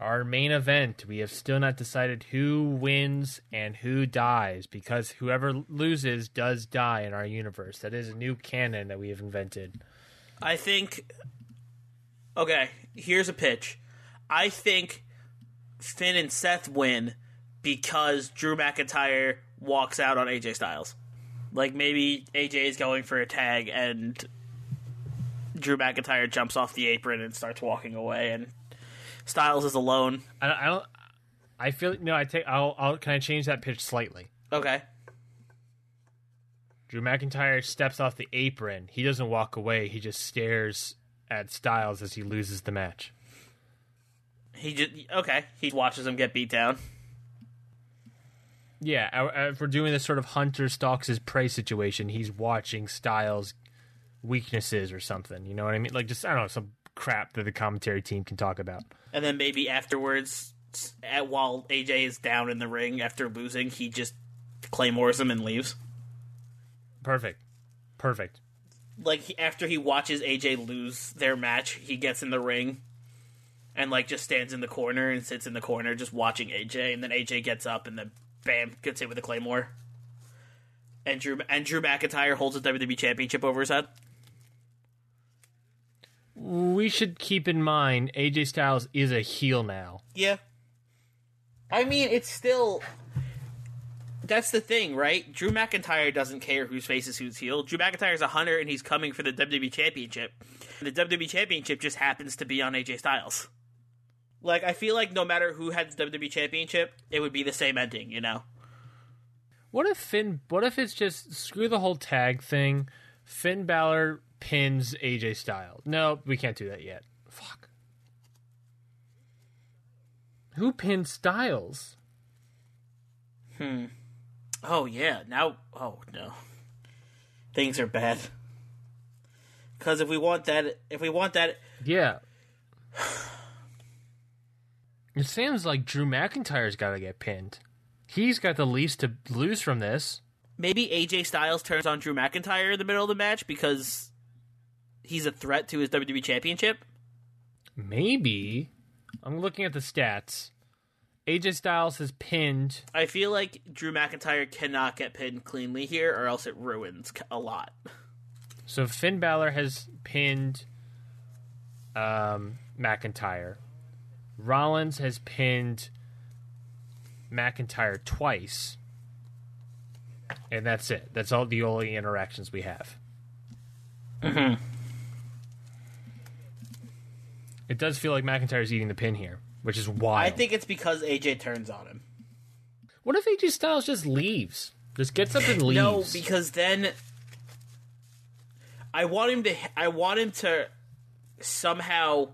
Our main event, we have still not decided who wins and who dies because whoever loses does die in our universe. That is a new canon that we have invented. I think. Okay, here's a pitch. I think Finn and Seth win because Drew McIntyre walks out on AJ Styles. Like maybe AJ is going for a tag and Drew McIntyre jumps off the apron and starts walking away, and Styles is alone. I don't. I, don't, I feel no. I take. I'll. I'll. Can I change that pitch slightly? Okay. Drew McIntyre steps off the apron. He doesn't walk away. He just stares at Styles as he loses the match. He just okay. He watches him get beat down. Yeah, uh, uh, if we're doing this sort of hunter stalks his prey situation, he's watching Styles' weaknesses or something. You know what I mean? Like just I don't know some crap that the commentary team can talk about. And then maybe afterwards, at, while AJ is down in the ring after losing, he just claymores him and leaves. Perfect, perfect. Like after he watches AJ lose their match, he gets in the ring and like just stands in the corner and sits in the corner just watching AJ, and then AJ gets up and then bam gets hit with a claymore. And Drew and Drew McIntyre holds the WWE Championship over his head. We should keep in mind AJ Styles is a heel now. Yeah. I mean, it's still. That's the thing, right? Drew McIntyre doesn't care whose face is whose heel. Drew McIntyre's a hunter and he's coming for the WWE Championship. The WWE Championship just happens to be on AJ Styles. Like, I feel like no matter who had the WWE Championship, it would be the same ending, you know? What if Finn? What if it's just screw the whole tag thing? Finn Balor pins AJ Styles. No, we can't do that yet. Fuck. Who pinned Styles? Hmm. Oh, yeah. Now. Oh, no. Things are bad. Because if we want that. If we want that. Yeah. It seems like Drew McIntyre's got to get pinned. He's got the least to lose from this. Maybe AJ Styles turns on Drew McIntyre in the middle of the match because he's a threat to his WWE Championship. Maybe. I'm looking at the stats. AJ Styles has pinned. I feel like Drew McIntyre cannot get pinned cleanly here, or else it ruins a lot. So Finn Balor has pinned um, McIntyre. Rollins has pinned McIntyre twice. And that's it. That's all the only interactions we have. Mm-hmm. It does feel like McIntyre's eating the pin here, which is why I think it's because AJ turns on him. What if AJ Styles just leaves? Just gets up and leaves. No, because then I want him to. I want him to somehow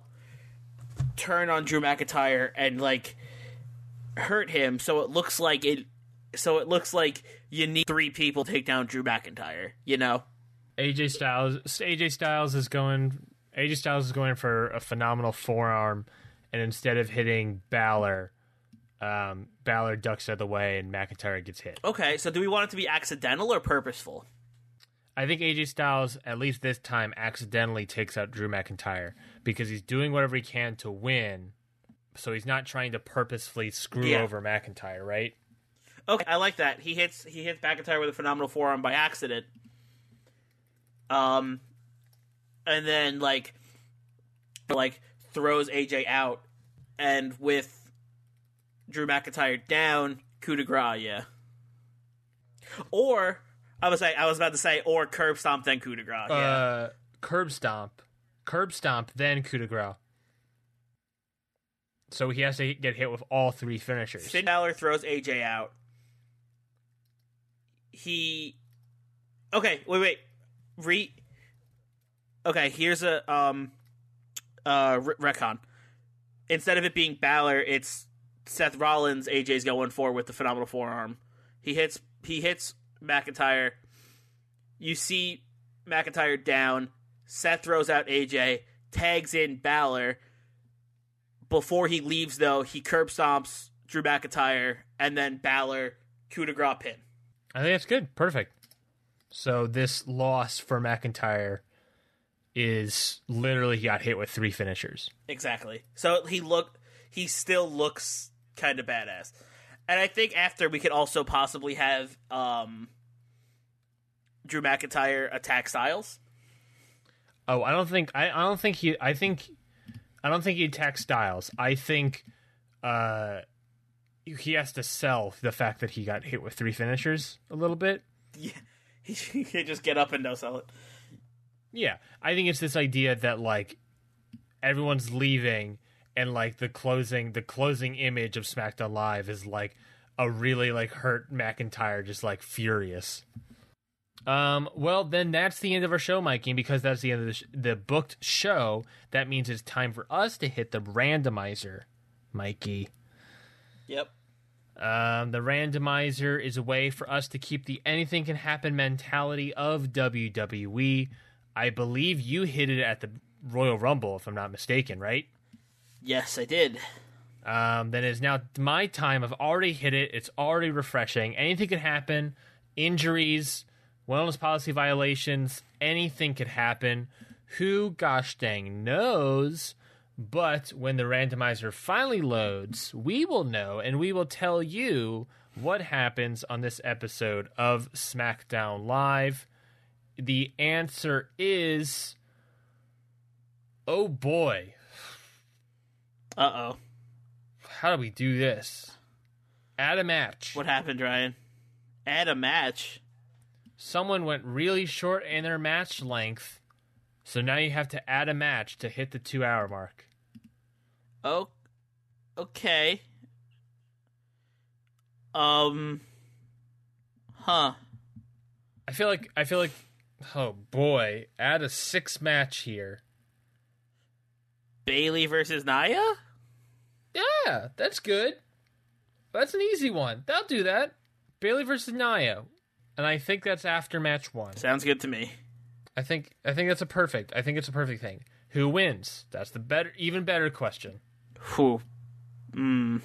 turn on Drew McIntyre and like hurt him, so it looks like it. So it looks like you need three people to take down Drew McIntyre. You know. AJ Styles AJ Styles is going AJ Styles is going for a phenomenal forearm and instead of hitting Balor um, Balor ducks out of the way and McIntyre gets hit. Okay, so do we want it to be accidental or purposeful? I think AJ Styles, at least this time, accidentally takes out Drew McIntyre because he's doing whatever he can to win. So he's not trying to purposefully screw Yeah. over McIntyre, right? Okay, I like that. He hits he hits McIntyre with a phenomenal forearm by accident. Um, and then like like throws AJ out, and with Drew McIntyre down, coup de grace, yeah. Or I was say I was about to say or curb stomp then coup de grace, yeah. Uh, curb stomp, curb stomp, then coup de grace. So he has to get hit with all three finishers. Finn Balor throws AJ out, he. Okay, wait, wait. Re. Okay, here's a um, uh, re- retcon. Instead of it being Balor, it's Seth Rollins. AJ's going for with the phenomenal forearm. He hits. He hits McIntyre. You see McIntyre down. Seth throws out AJ. Tags in Balor. Before he leaves, though, he curb stomps Drew McIntyre, and then Balor coup de grace pin. I think that's good. Perfect. So this loss for McIntyre is literally he got hit with three finishers. Exactly. So he look he still looks kind of badass. And I think after we could also possibly have um Drew McIntyre attack Styles. Oh, I don't think I, I don't think he I think I don't think he attacks Styles. I think uh he has to sell the fact that he got hit with three finishers a little bit. Yeah. He, he can just get up and no sell it. Yeah, I think it's this idea that like everyone's leaving and like the closing the closing image of SmackDown Live is like a really like hurt McIntyre just like furious. Um well then that's the end of our show Mikey and because that's the end of the, sh- the booked show that means it's time for us to hit the randomizer Mikey. Yep. Um, the randomizer is a way for us to keep the anything can happen mentality of WWE. I believe you hit it at the Royal Rumble, if I'm not mistaken, right? Yes, I did. Um, then it's now my time. I've already hit it. It's already refreshing. Anything can happen. Injuries, wellness policy violations, anything could happen. Who, gosh dang, knows? But when the randomizer finally loads, we will know and we will tell you what happens on this episode of SmackDown Live. The answer is oh boy, Uh oh. how do we do this? Add a match. What happened, Ryan? Add a match. Someone went really short in their match length, so now you have to add a match to hit the two hour mark. Oh, okay. Um, huh. I feel like I feel like oh boy, add a six match here. Bayley versus Nia. Yeah, that's good. That's an easy one. They'll do that. Bayley versus Nia, and I think that's after match one. Sounds good to me. I think I think that's a perfect. I think it's a perfect thing. Who wins? That's the better, even better question. Who? Mm.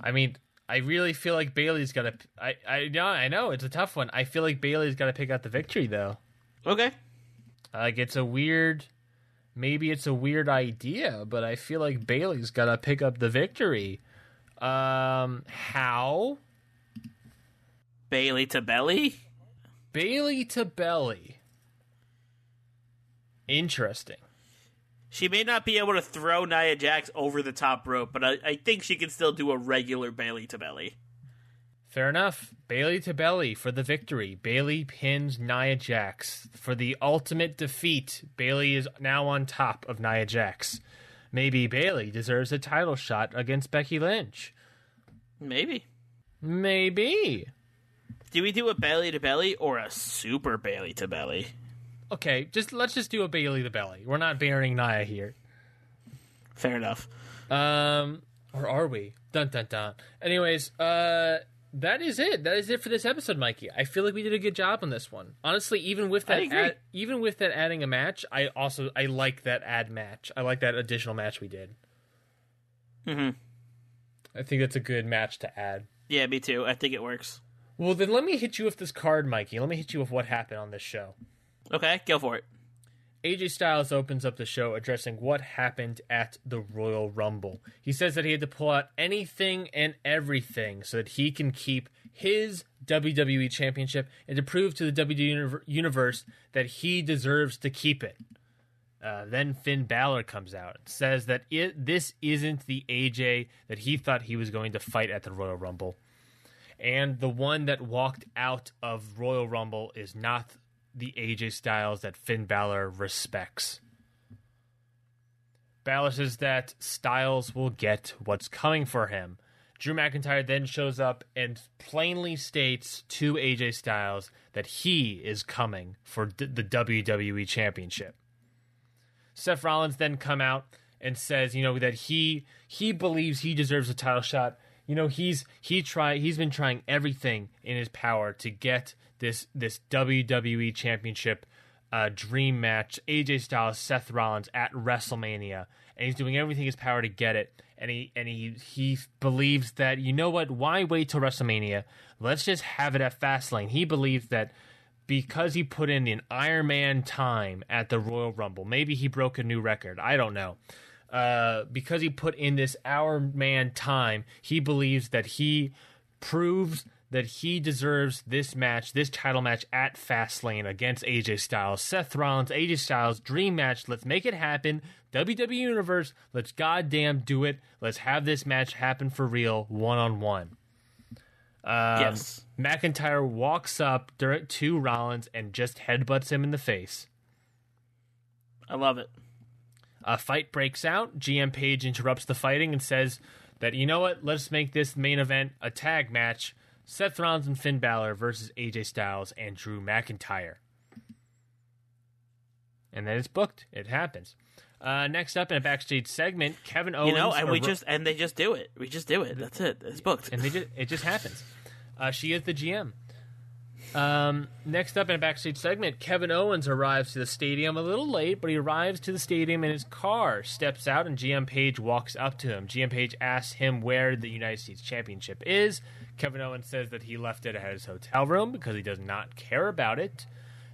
I mean, I really feel like Bayley's got to. I I know I know it's a tough one. I feel like Bayley's got to pick out the victory though. Okay. Like it's a weird, maybe it's a weird idea, but I feel like Bayley's got to pick up the victory. Um, how? Bayley to belly. Bayley to belly. Interesting. She may not be able to throw Nia Jax over the top rope, but I, I think she can still do a regular Bayley to belly. Fair enough. Bayley to belly for the victory. Bayley pins Nia Jax for the ultimate defeat. Bayley is now on top of Nia Jax. Maybe Bayley deserves a title shot against Becky Lynch. Maybe. Maybe. Do we do a belly to belly or a super belly to belly? Okay, just let's just do a belly to belly. We're not burying Nia here. Fair enough. Um, or are we? Dun dun dun. Anyways, uh, that is it. That is it for this episode, Mikey. I feel like we did a good job on this one. Honestly, even with that, add, even with that adding a match, I also I like that add match. I like that additional match we did. hmm I think that's a good match to add. Yeah, me too. I think it works. Well, then let me hit you with this card, Mikey. Let me hit you with what happened on this show. Okay, go for it. AJ Styles opens up the show addressing what happened at the Royal Rumble. He says that he had to pull out anything and everything so that he can keep his WWE Championship and to prove to the WWE Universe that he deserves to keep it. Uh, then Finn Balor comes out and says that it, this isn't the AJ that he thought he was going to fight at the Royal Rumble. And the one that walked out of Royal Rumble is not the AJ Styles that Finn Balor respects. Balor says that Styles will get what's coming for him. Drew McIntyre then shows up and plainly states to AJ Styles that he is coming for d- the WWE Championship. Seth Rollins then come out and says, you know, that he he believes he deserves a title shot. You know, he's he try he's been trying everything in his power to get this this WWE Championship uh, dream match, AJ Styles, Seth Rollins at WrestleMania, and he's doing everything in his power to get it. And he and he he believes that you know what? Why wait till WrestleMania? Let's just have it at Fastlane. He believes that because he put in an Iron Man time at the Royal Rumble, maybe he broke a new record. I don't know. Uh, because he put in this hour Man time, he believes that he proves that he deserves this match, this title match at Fastlane against AJ Styles. Seth Rollins, AJ Styles, dream match. Let's make it happen. WWE Universe, let's goddamn do it. Let's have this match happen for real, one on one. yes. McIntyre walks up to Rollins and just headbutts him in the face. I love it. A fight breaks out. GM Paige interrupts the fighting and says that, you know what, let's make this main event a tag match Seth Rollins and Finn Balor versus AJ Styles and Drew McIntyre. And then it's booked. It happens. Uh, next up in a backstage segment, Kevin Owens. You know, and we ar- just and they just do it. We just do it. That's it. It's booked. and they just, it just happens. Uh, she is the GM. Um, next up in a backstage segment, Kevin Owens arrives to the stadium a little late, but he arrives to the stadium in his car, steps out, and GM Paige walks up to him. GM Paige asks him where the United States Championship is. Kevin Owens says that he left it at his hotel room because he does not care about it.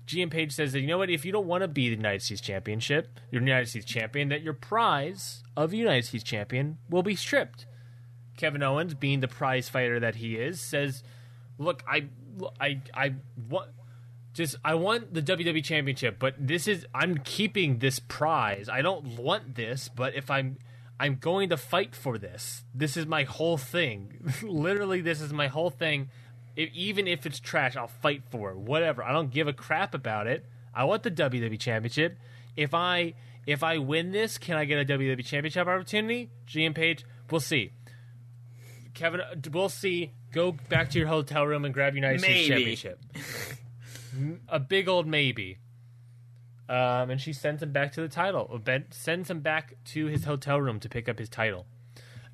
GM Paige says that you know what, if you don't want to be the United States Championship, your United States champion, that your prize of United States champion will be stripped. Kevin Owens, being the prize fighter that he is, says, "Look, I, I, I want." Just I want the WWE championship, but this is I'm keeping this prize. I don't want this, but if I'm I'm going to fight for this. This is my whole thing. Literally this is my whole thing. If, even if it's trash, I'll fight for it. Whatever. I don't give a crap about it. I want the WWE championship. If I if I win this, can I get a WWE championship opportunity? GM Paige, we'll see. Kevin, we'll see. Go back to your hotel room and grab United States Maybe. Championship. a big old maybe. Um, and she sends him back to the title. or ben- Sends him back to his hotel room to pick up his title.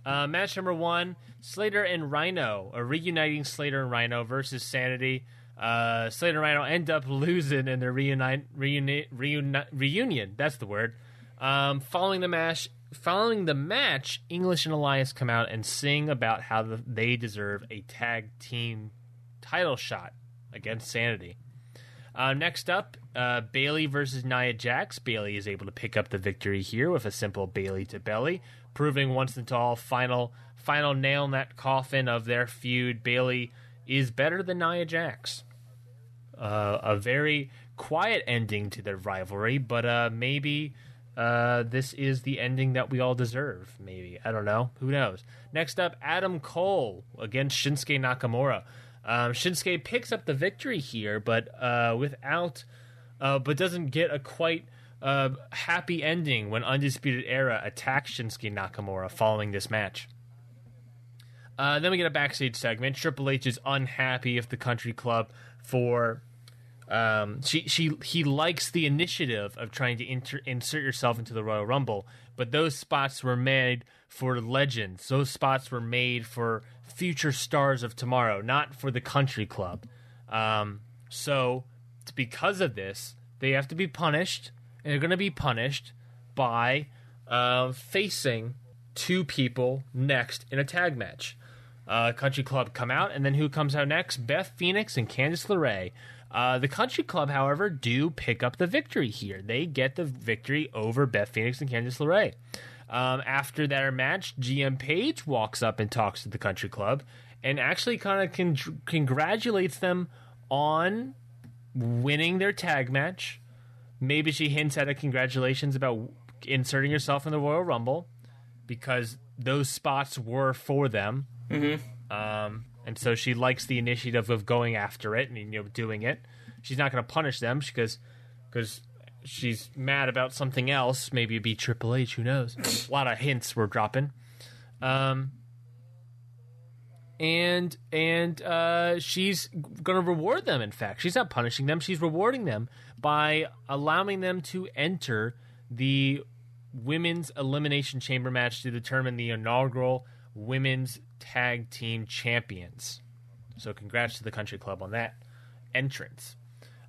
Uh, match number one: Slater and Rhino, a reuniting Slater and Rhino versus Sanity. Uh, Slater and Rhino end up losing in their reuni- reuni- reunion. That's the word. Um, following the match, following the match, English and Elias come out and sing about how the, they deserve a tag team title shot against Sanity. Uh, next up, uh, Bayley versus Nia Jax. Bayley is able to pick up the victory here with a simple Bayley to belly, proving once and for all final final nail in that coffin of their feud. Bayley is better than Nia Jax. Uh, a very quiet ending to their rivalry, but uh, maybe uh, this is the ending that we all deserve. Maybe I don't know. Who knows? Next up, Adam Cole against Shinsuke Nakamura. Um, Shinsuke picks up the victory here, but uh, without, uh, but doesn't get a quite uh, happy ending when Undisputed Era attacks Shinsuke Nakamura following this match. Uh, then we get a backstage segment. Triple H is unhappy if the Country Club for um, she she he likes the initiative of trying to inter- insert yourself into the Royal Rumble, but those spots were made for legends. Those spots were made for future stars of tomorrow, not for the Country Club. Um, so because of this, they have to be punished, and they're going to be punished by uh, facing two people next in a tag match. Uh, Country Club come out, and then who comes out next? Beth Phoenix and Candice LeRae. Uh, the Country Club, however, do pick up the victory here. They get the victory over Beth Phoenix and Candice LeRae. Um, after their match, GM Paige walks up and talks to the Country Club and actually kind of con- congratulates them on winning their tag match. Maybe she hints at a congratulations about inserting herself in the Royal Rumble because those spots were for them. Mm-hmm. Um, and so she likes the initiative of going after it and you know doing it. She's not going to punish them because because she's mad about something else. Maybe it'd be Triple H. Who knows? A lot of hints we're dropping. Um, and and uh, she's going to reward them. In fact, she's not punishing them; she's rewarding them by allowing them to enter the women's elimination chamber match to determine the inaugural women's tag team champions. So, congrats to the country club on that entrance.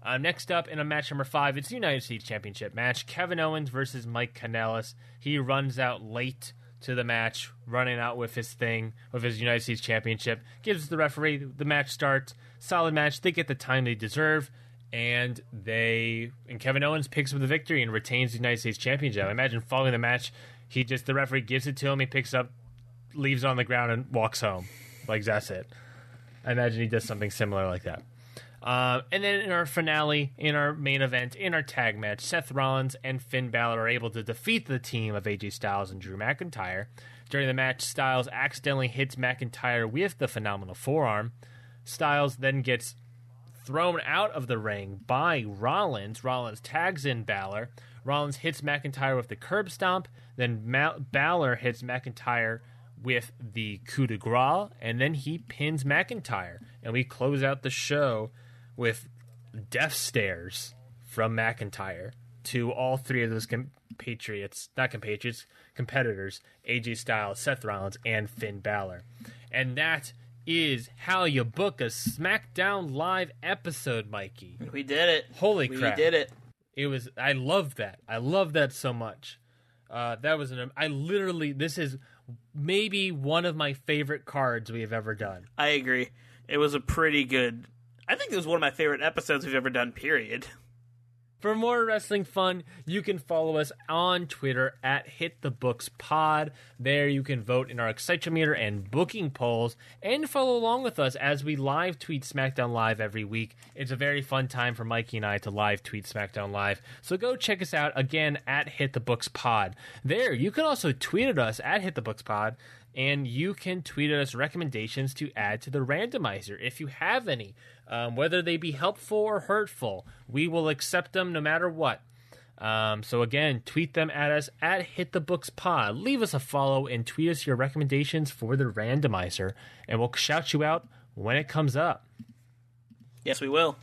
Uh, next up in a match number five, it's the United States Championship match. Kevin Owens versus Mike Kanellis. He runs out late to the match, running out with his thing, with his United States Championship. Gives the referee the match starts. Solid match. They get the time they deserve, and they and Kevin Owens picks up the victory and retains the United States Championship. I imagine following the match, he just the referee gives it to him. He picks up, leaves it on the ground, and walks home. Like that's it. I imagine he does something similar like that. Uh, and then in our finale, in our main event, in our tag match, Seth Rollins and Finn Balor are able to defeat the team of AJ Styles and Drew McIntyre. During the match, Styles accidentally hits McIntyre with the phenomenal forearm. Styles then gets thrown out of the ring by Rollins. Rollins tags in Balor. Rollins hits McIntyre with the curb stomp. Then Ma- Balor hits McIntyre with the coup de grace, and then he pins McIntyre. And we close out the show with death stares from McIntyre to all three of those compatriots, not compatriots, competitors, AJ Styles, Seth Rollins, and Finn Balor. And that is how you book a SmackDown Live episode, Mikey. We did it. Holy we crap. We did it. It was, I love that. I love that so much. Uh, that was an, I literally, this is maybe one of my favorite cards we have ever done. I agree. It was a pretty good. I think it was one of my favorite episodes we've ever done. Period. For more wrestling fun, you can follow us on Twitter at Hit the Books Pod. There you can vote in our Excitometer and booking polls and follow along with us as we live tweet SmackDown Live every week. It's a very fun time for Mikey and I to live tweet SmackDown Live. So go check us out again at Hit the Books Pod. There, you can also tweet at us at Hit the Books Pod and you can tweet at us recommendations to add to the randomizer if you have any, um, whether they be helpful or hurtful. We will accept them no matter what. Um, so again, tweet them at us at Hit the Books Pod. Leave us a follow and tweet us your recommendations for the randomizer, and we'll shout you out when it comes up. Yes, we will.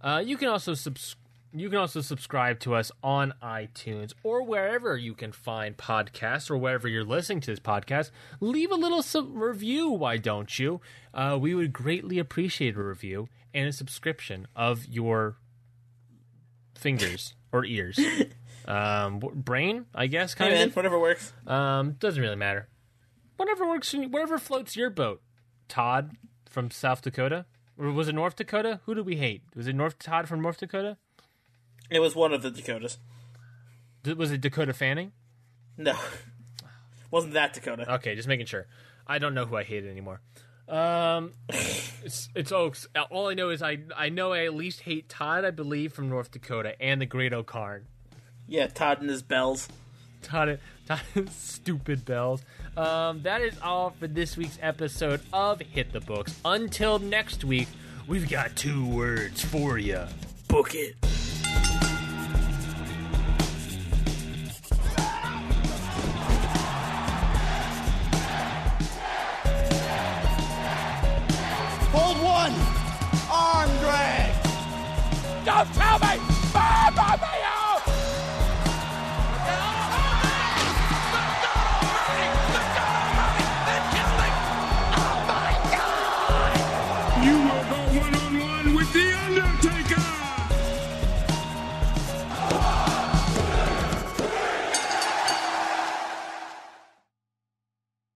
Uh, you can also subscribe. You can also subscribe to us on iTunes or wherever you can find podcasts or wherever you're listening to this podcast. Leave a little sub- review, why don't you? Uh, we would greatly appreciate a review and a subscription of your fingers or ears. Um, brain, I guess, Hey, kind man, of. whatever works. Um, doesn't really matter. Whatever works, whatever floats your boat. Todd from South Dakota, or was it North Dakota? Who do we hate? Was it North Todd from North Dakota? It was one of the Dakotas. D- Was it Dakota Fanning? No, wasn't that Dakota? Okay, just making sure. I don't know who I hate anymore. Um, it's it's Oaks. All I know is I I know I at least hate Todd, I believe, from North Dakota, and the Great O-Khan. Yeah, Todd and his bells. Todd, Todd stupid bells. Um, that is all for this week's episode of Hit the Books. Until next week, we've got two words for you. Book it. Don't tell me! Mamma mia!